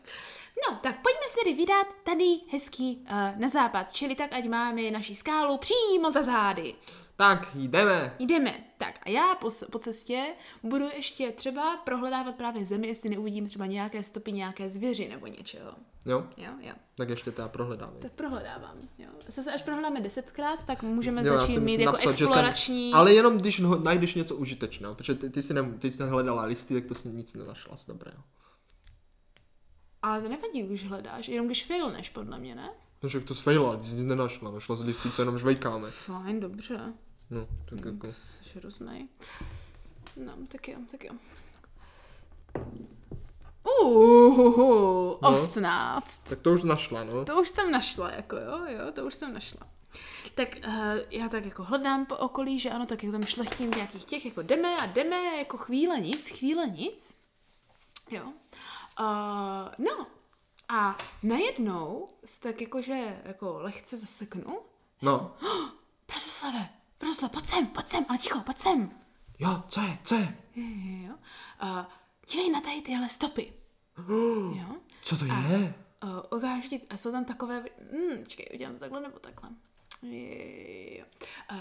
[SPEAKER 2] No, tak pojďme se tedy vydat tady hezký uh, na západ, čili tak, ať máme naši skálu přímo za zády.
[SPEAKER 1] Tak, jdeme.
[SPEAKER 2] Jdeme. Tak a já po, po cestě budu ještě třeba prohledávat právě zemi, jestli neuvidím třeba nějaké stopy nějaké zvěři nebo něčeho.
[SPEAKER 1] Jo,
[SPEAKER 2] Jo, jo.
[SPEAKER 1] tak ještě teda prohledávej.
[SPEAKER 2] Tak prohledávám. Jo. Zase až prohledáme desetkrát, tak můžeme
[SPEAKER 1] Jo,
[SPEAKER 2] začít mít jako
[SPEAKER 1] napsat,
[SPEAKER 2] explorační...
[SPEAKER 1] Jsem, ale jenom když ho- najdeš něco užitečného, protože ty, ty, jsi ne, ty jsi hledala listy, tak to si nic nenašla z dobrého.
[SPEAKER 2] Ale to nevadí, když hledáš, jenom když failneš, podle mě, ne?
[SPEAKER 1] No, že to sfejla, když jsi nic nenašla, našla z listy, co jenom žvejkáme.
[SPEAKER 2] Fajn, dobře.
[SPEAKER 1] No, tak jako.
[SPEAKER 2] Jsi hroznej. No, tak jo, tak jo. Uhuhu,
[SPEAKER 1] No.
[SPEAKER 2] 18.
[SPEAKER 1] Tak to už našla, no.
[SPEAKER 2] To už jsem našla, jako jo, jo, to už jsem našla. Tak uh, já tak jako hledám po okolí, že ano, tak jak tam šlechtím nějakých těch, jako jdeme a jdeme, jako chvíle nic, chvíle nic. Jo. Uh, no a najednou se tak jakože jako lehce zaseknu.
[SPEAKER 1] No. <gasps>
[SPEAKER 2] Proslave, Proslav, pojď sem, pojď sem, ale ticho, pojď sem.
[SPEAKER 1] Jo, co je, co je?
[SPEAKER 2] Jo, jo. Uh, dívej na tady tyhle stopy. Jo.
[SPEAKER 1] Co to je?
[SPEAKER 2] Uh, ukážu ti, a jsou tam takové, hmm, čekej, udělám to takhle nebo takhle. Jo. Uh,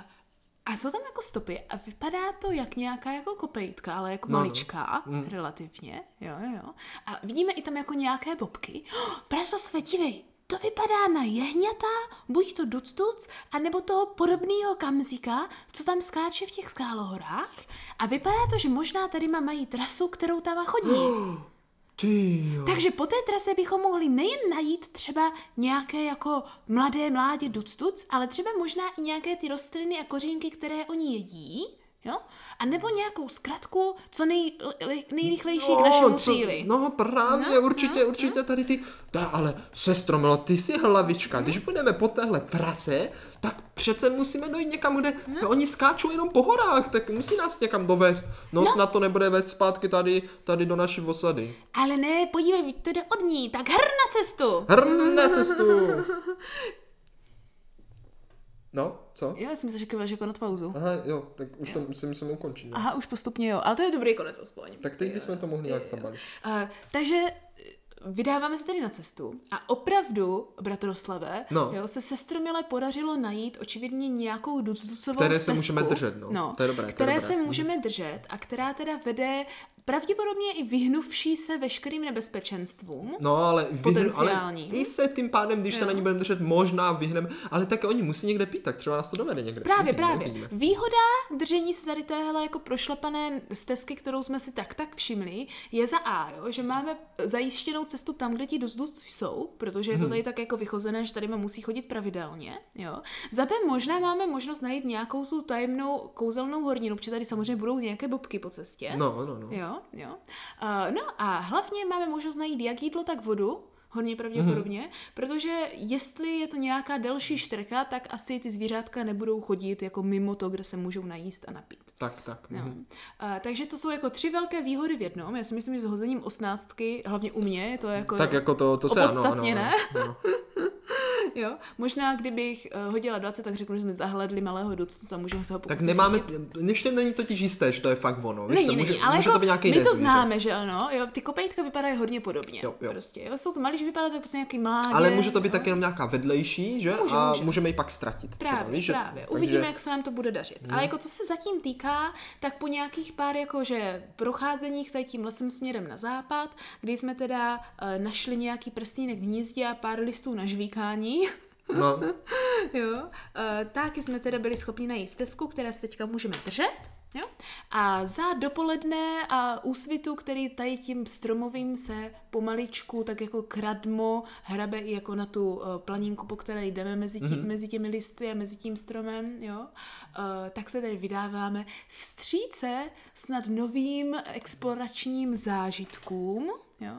[SPEAKER 2] a jsou tam jako stopy a vypadá to jak nějaká jako kopejtka, ale jako
[SPEAKER 1] No, no.
[SPEAKER 2] maličká, relativně, jo, jo. A vidíme i tam jako nějaké bobky. <gasps> Oh, Bratislavě, dívej, to vypadá na jehňata, buď to ductuc, anebo toho podobného kamzíka, co tam skáče v těch skálohorách. A vypadá to, že možná tady má mají trasu, kterou tam chodí. <gasps>
[SPEAKER 1] Ty jo.
[SPEAKER 2] Takže po té trase bychom mohli nejen najít třeba nějaké jako mladé mládě ductuc, ale třeba možná i nějaké ty rostliny a kořínky, které oni jedí, jo? A nebo nějakou zkratku, co nej, li- nejrychlejší k našemu cíli.
[SPEAKER 1] No právě,
[SPEAKER 2] No,
[SPEAKER 1] určitě, určitě tady ty, ta, ale sestro Milo, ty jsi hlavička, když budeme po téhle trase, tak přece musíme dojít někam, kde
[SPEAKER 2] No.
[SPEAKER 1] oni skáčou jenom po horách, tak musí nás někam dovést. No, no. snad to nebude vést zpátky tady, tady do naší osady.
[SPEAKER 2] Ale ne, podívej, to jde od ní, tak hr na cestu.
[SPEAKER 1] Hr na cestu. <laughs> No, co?
[SPEAKER 2] Jo, já jsem se říkala, že konec pauzu.
[SPEAKER 1] Aha, jo, tak už to si musím ukončit. No.
[SPEAKER 2] Aha, už postupně jo, ale to je dobrý konec aspoň.
[SPEAKER 1] Tak teď bychom to mohli nějak zabalit.
[SPEAKER 2] Uh, takže eh, vydáváme se tedy na cestu a opravdu, bratroslave,
[SPEAKER 1] No.
[SPEAKER 2] jo, se sestromile podařilo najít očividně nějakou ducducovou
[SPEAKER 1] Které se
[SPEAKER 2] stezku,
[SPEAKER 1] můžeme držet, no. To je dobré, to je
[SPEAKER 2] které
[SPEAKER 1] dobré.
[SPEAKER 2] se můžeme držet a která teda vede pravděpodobně i vyhnuvší se veškerým nebezpečenstvům.
[SPEAKER 1] No, ale, vyhn, ale i se tím pádem, když se
[SPEAKER 2] Jo.
[SPEAKER 1] na ní budeme držet, možná vyhneme, ale tak oni musí někde pít, tak třeba nás to dovede někde.
[SPEAKER 2] Právě,
[SPEAKER 1] Uvidíme,
[SPEAKER 2] právě.
[SPEAKER 1] uvidíme.
[SPEAKER 2] Výhoda držení se tady téhle jako prošlapané stezky, kterou jsme si tak tak všimli, je za A, jo, že máme zajištěnou cestu tam, kde ti dost jsou, protože je to tady tak jako vychozené, že tady musí chodit pravidelně. Jo. Za B možná máme možnost najít nějakou tu tajemnou kouzelnou horninu, protože tady samozřejmě budou nějaké bobky po cestě.
[SPEAKER 1] No, no, no.
[SPEAKER 2] Jo, jo. Uh, no a hlavně máme možnost najít jak jídlo, tak vodu, hodně pravděpodobně,
[SPEAKER 1] Mhm.
[SPEAKER 2] protože jestli je to nějaká delší štrka, tak asi ty zvířátka nebudou chodit jako mimo to, kde se můžou najíst a napít.
[SPEAKER 1] Tak, tak.
[SPEAKER 2] Jo.
[SPEAKER 1] mhm.
[SPEAKER 2] Uh, takže to jsou jako tři velké výhody v jednom. Já si myslím, že s hozením osnáctky, hlavně u mě, je to jako
[SPEAKER 1] Tak jako to, to se ano, ano,
[SPEAKER 2] opodstatněné.
[SPEAKER 1] ano, <laughs>
[SPEAKER 2] jo. Možná kdybych uh, hodila 20, tak řeknu, že jsme zahledli malého ductu a můžeme se ho
[SPEAKER 1] Tak nemáme, ještě není totiž jisté, že to je fakt ono. víš,
[SPEAKER 2] Není,
[SPEAKER 1] to
[SPEAKER 2] není,
[SPEAKER 1] může,
[SPEAKER 2] ale
[SPEAKER 1] může
[SPEAKER 2] jako
[SPEAKER 1] to být nějaký
[SPEAKER 2] my to známe, že ano, jo, ty kopejtka vypadají hodně podobně,
[SPEAKER 1] Jo, jo.
[SPEAKER 2] prostě, jo, jsou to malí, že vypadá to jako prostě nějaký mládě.
[SPEAKER 1] Ale může to být
[SPEAKER 2] jo.
[SPEAKER 1] taky jenom nějaká vedlejší, že?
[SPEAKER 2] Může,
[SPEAKER 1] a
[SPEAKER 2] může.
[SPEAKER 1] můžeme ji pak ztratit.
[SPEAKER 2] Právě,
[SPEAKER 1] třeba,
[SPEAKER 2] právě.
[SPEAKER 1] takže-
[SPEAKER 2] Uvidíme, jak se nám to bude dařit. Ale jako co se zatím týká, tak po nějakých pár jakože procházeních tady tím lesem směrem na západ, kdy jsme teda uh, našli nějaký prstínek v hnízdě a pár listů na žvíkání,
[SPEAKER 1] No, <laughs>
[SPEAKER 2] jo, uh, taky jsme teda byli schopni najít stezku, která se teďka můžeme držet. Jo? A za dopoledne a úsvitu, který tady tím stromovým se pomaličku tak jako kradmo hrabe i jako na tu uh, planinku, po které jdeme mezi, tí, mm-hmm. mezi těmi listy a mezi tím stromem, jo? Uh, tak se tady vydáváme vstříce snad novým exploračním zážitkům, Jo?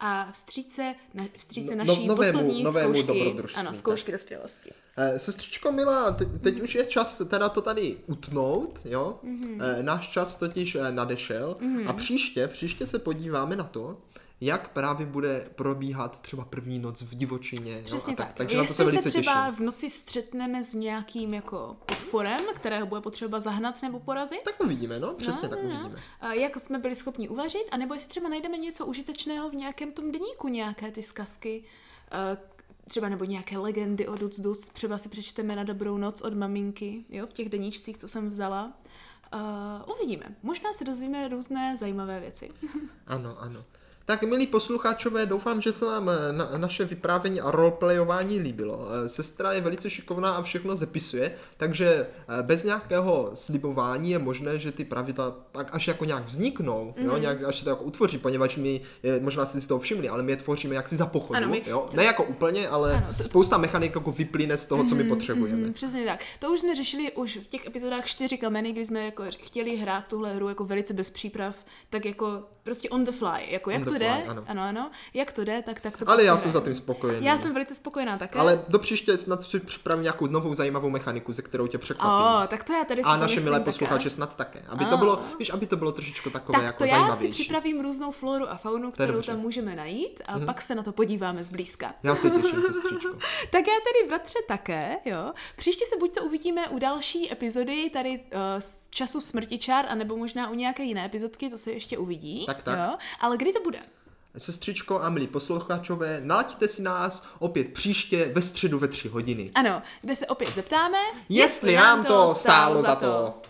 [SPEAKER 2] A vstříce, na, vstříce
[SPEAKER 1] No-
[SPEAKER 2] naší
[SPEAKER 1] novému-
[SPEAKER 2] poslední
[SPEAKER 1] novému
[SPEAKER 2] zkoušky, ano,
[SPEAKER 1] tak.
[SPEAKER 2] zkoušky dospělosti.
[SPEAKER 1] Eh, Sestřičko milá, teď, teď už je čas teda to tady utnout, jo? Mm-hmm. Náš čas totiž eh, nadešel a příště, příště se podíváme na to, jak právě bude probíhat třeba první noc v divočině.
[SPEAKER 2] Přesně
[SPEAKER 1] jo, a
[SPEAKER 2] tak.
[SPEAKER 1] Takže na to se
[SPEAKER 2] Jestli
[SPEAKER 1] velice
[SPEAKER 2] se třeba
[SPEAKER 1] těším.
[SPEAKER 2] v noci střetneme s nějakým jako potvorem, kterého bude potřeba zahnat nebo porazit.
[SPEAKER 1] Tak uvidíme, no, přesně
[SPEAKER 2] No,
[SPEAKER 1] tak
[SPEAKER 2] no, no.
[SPEAKER 1] uvidíme.
[SPEAKER 2] A jak jsme byli schopni uvařit, anebo jestli třeba najdeme něco užitečného v nějakém tom deníku, nějaké ty zkazky, eh, třeba nebo nějaké legendy o Duc Duc, třeba si přečteme na dobrou noc od maminky, jo, v těch deníčcích, co jsem vzala. Uh, uvidíme. Možná se dozvíme různé zajímavé věci.
[SPEAKER 1] Ano, ano. Tak, milí posluchačové, doufám, že se vám eh, na, naše vyprávění a roleplayování líbilo. Eh, Sestra je velice šikovná a všechno zepisuje, takže eh, bez nějakého slibování je možné, že ty pravidla pak až jako nějak vzniknou, mm-hmm.
[SPEAKER 2] Mhm.
[SPEAKER 1] jo, nějak, až se to jako utvoří, poněvadž my, eh, možná jste si toho všimli, ale my je tvoříme jaksi za pochodu,
[SPEAKER 2] Ano, my-
[SPEAKER 1] jo? ne jako úplně, ale
[SPEAKER 2] Ano, to-
[SPEAKER 1] spousta mechanik jako vyplyne z toho, co my potřebujeme.
[SPEAKER 2] Mm, přesně tak. To už jsme řešili už v těch epizodách čtyři kameny, kdy jsme jako chtěli hrát tuhle hru jako velice bez příprav, tak jako prostě on the fly. Jako jak
[SPEAKER 1] On
[SPEAKER 2] to
[SPEAKER 1] the
[SPEAKER 2] jde,
[SPEAKER 1] fly, ano.
[SPEAKER 2] ano, ano, jak to jde, tak, tak to
[SPEAKER 1] Ale
[SPEAKER 2] prostě
[SPEAKER 1] já
[SPEAKER 2] jde.
[SPEAKER 1] jsem za tím spokojený.
[SPEAKER 2] Já jsem velice spokojená také.
[SPEAKER 1] Ale do příště snad si připravím nějakou novou zajímavou mechaniku, ze kterou tě překvapím.
[SPEAKER 2] O, tak to já tady si
[SPEAKER 1] A naše milé posluchače snad také. Aby
[SPEAKER 2] A.
[SPEAKER 1] to bylo, víš, aby to bylo trošičku takové
[SPEAKER 2] Tak
[SPEAKER 1] jako
[SPEAKER 2] to já si
[SPEAKER 1] zajímavější.
[SPEAKER 2] připravím různou floru a faunu, kterou
[SPEAKER 1] dobře.
[SPEAKER 2] tam můžeme najít a pak se na to podíváme zblízka.
[SPEAKER 1] Já se těším, <laughs> sestřičko.
[SPEAKER 2] Tak já tedy, bratře, také, jo. Příště se buď to uvidíme u další epizody tady uh, času smrtičár, anebo možná u nějaké jiné epizodky, to se ještě uvidí.
[SPEAKER 1] Tak, tak.
[SPEAKER 2] Jo. Ale kdy to bude?
[SPEAKER 1] Sestřičko a milí posluchačové, nalaďte si nás opět příště ve středu ve tři hodiny.
[SPEAKER 2] Ano, kde se opět zeptáme,
[SPEAKER 1] Jestli nám to stálo za to.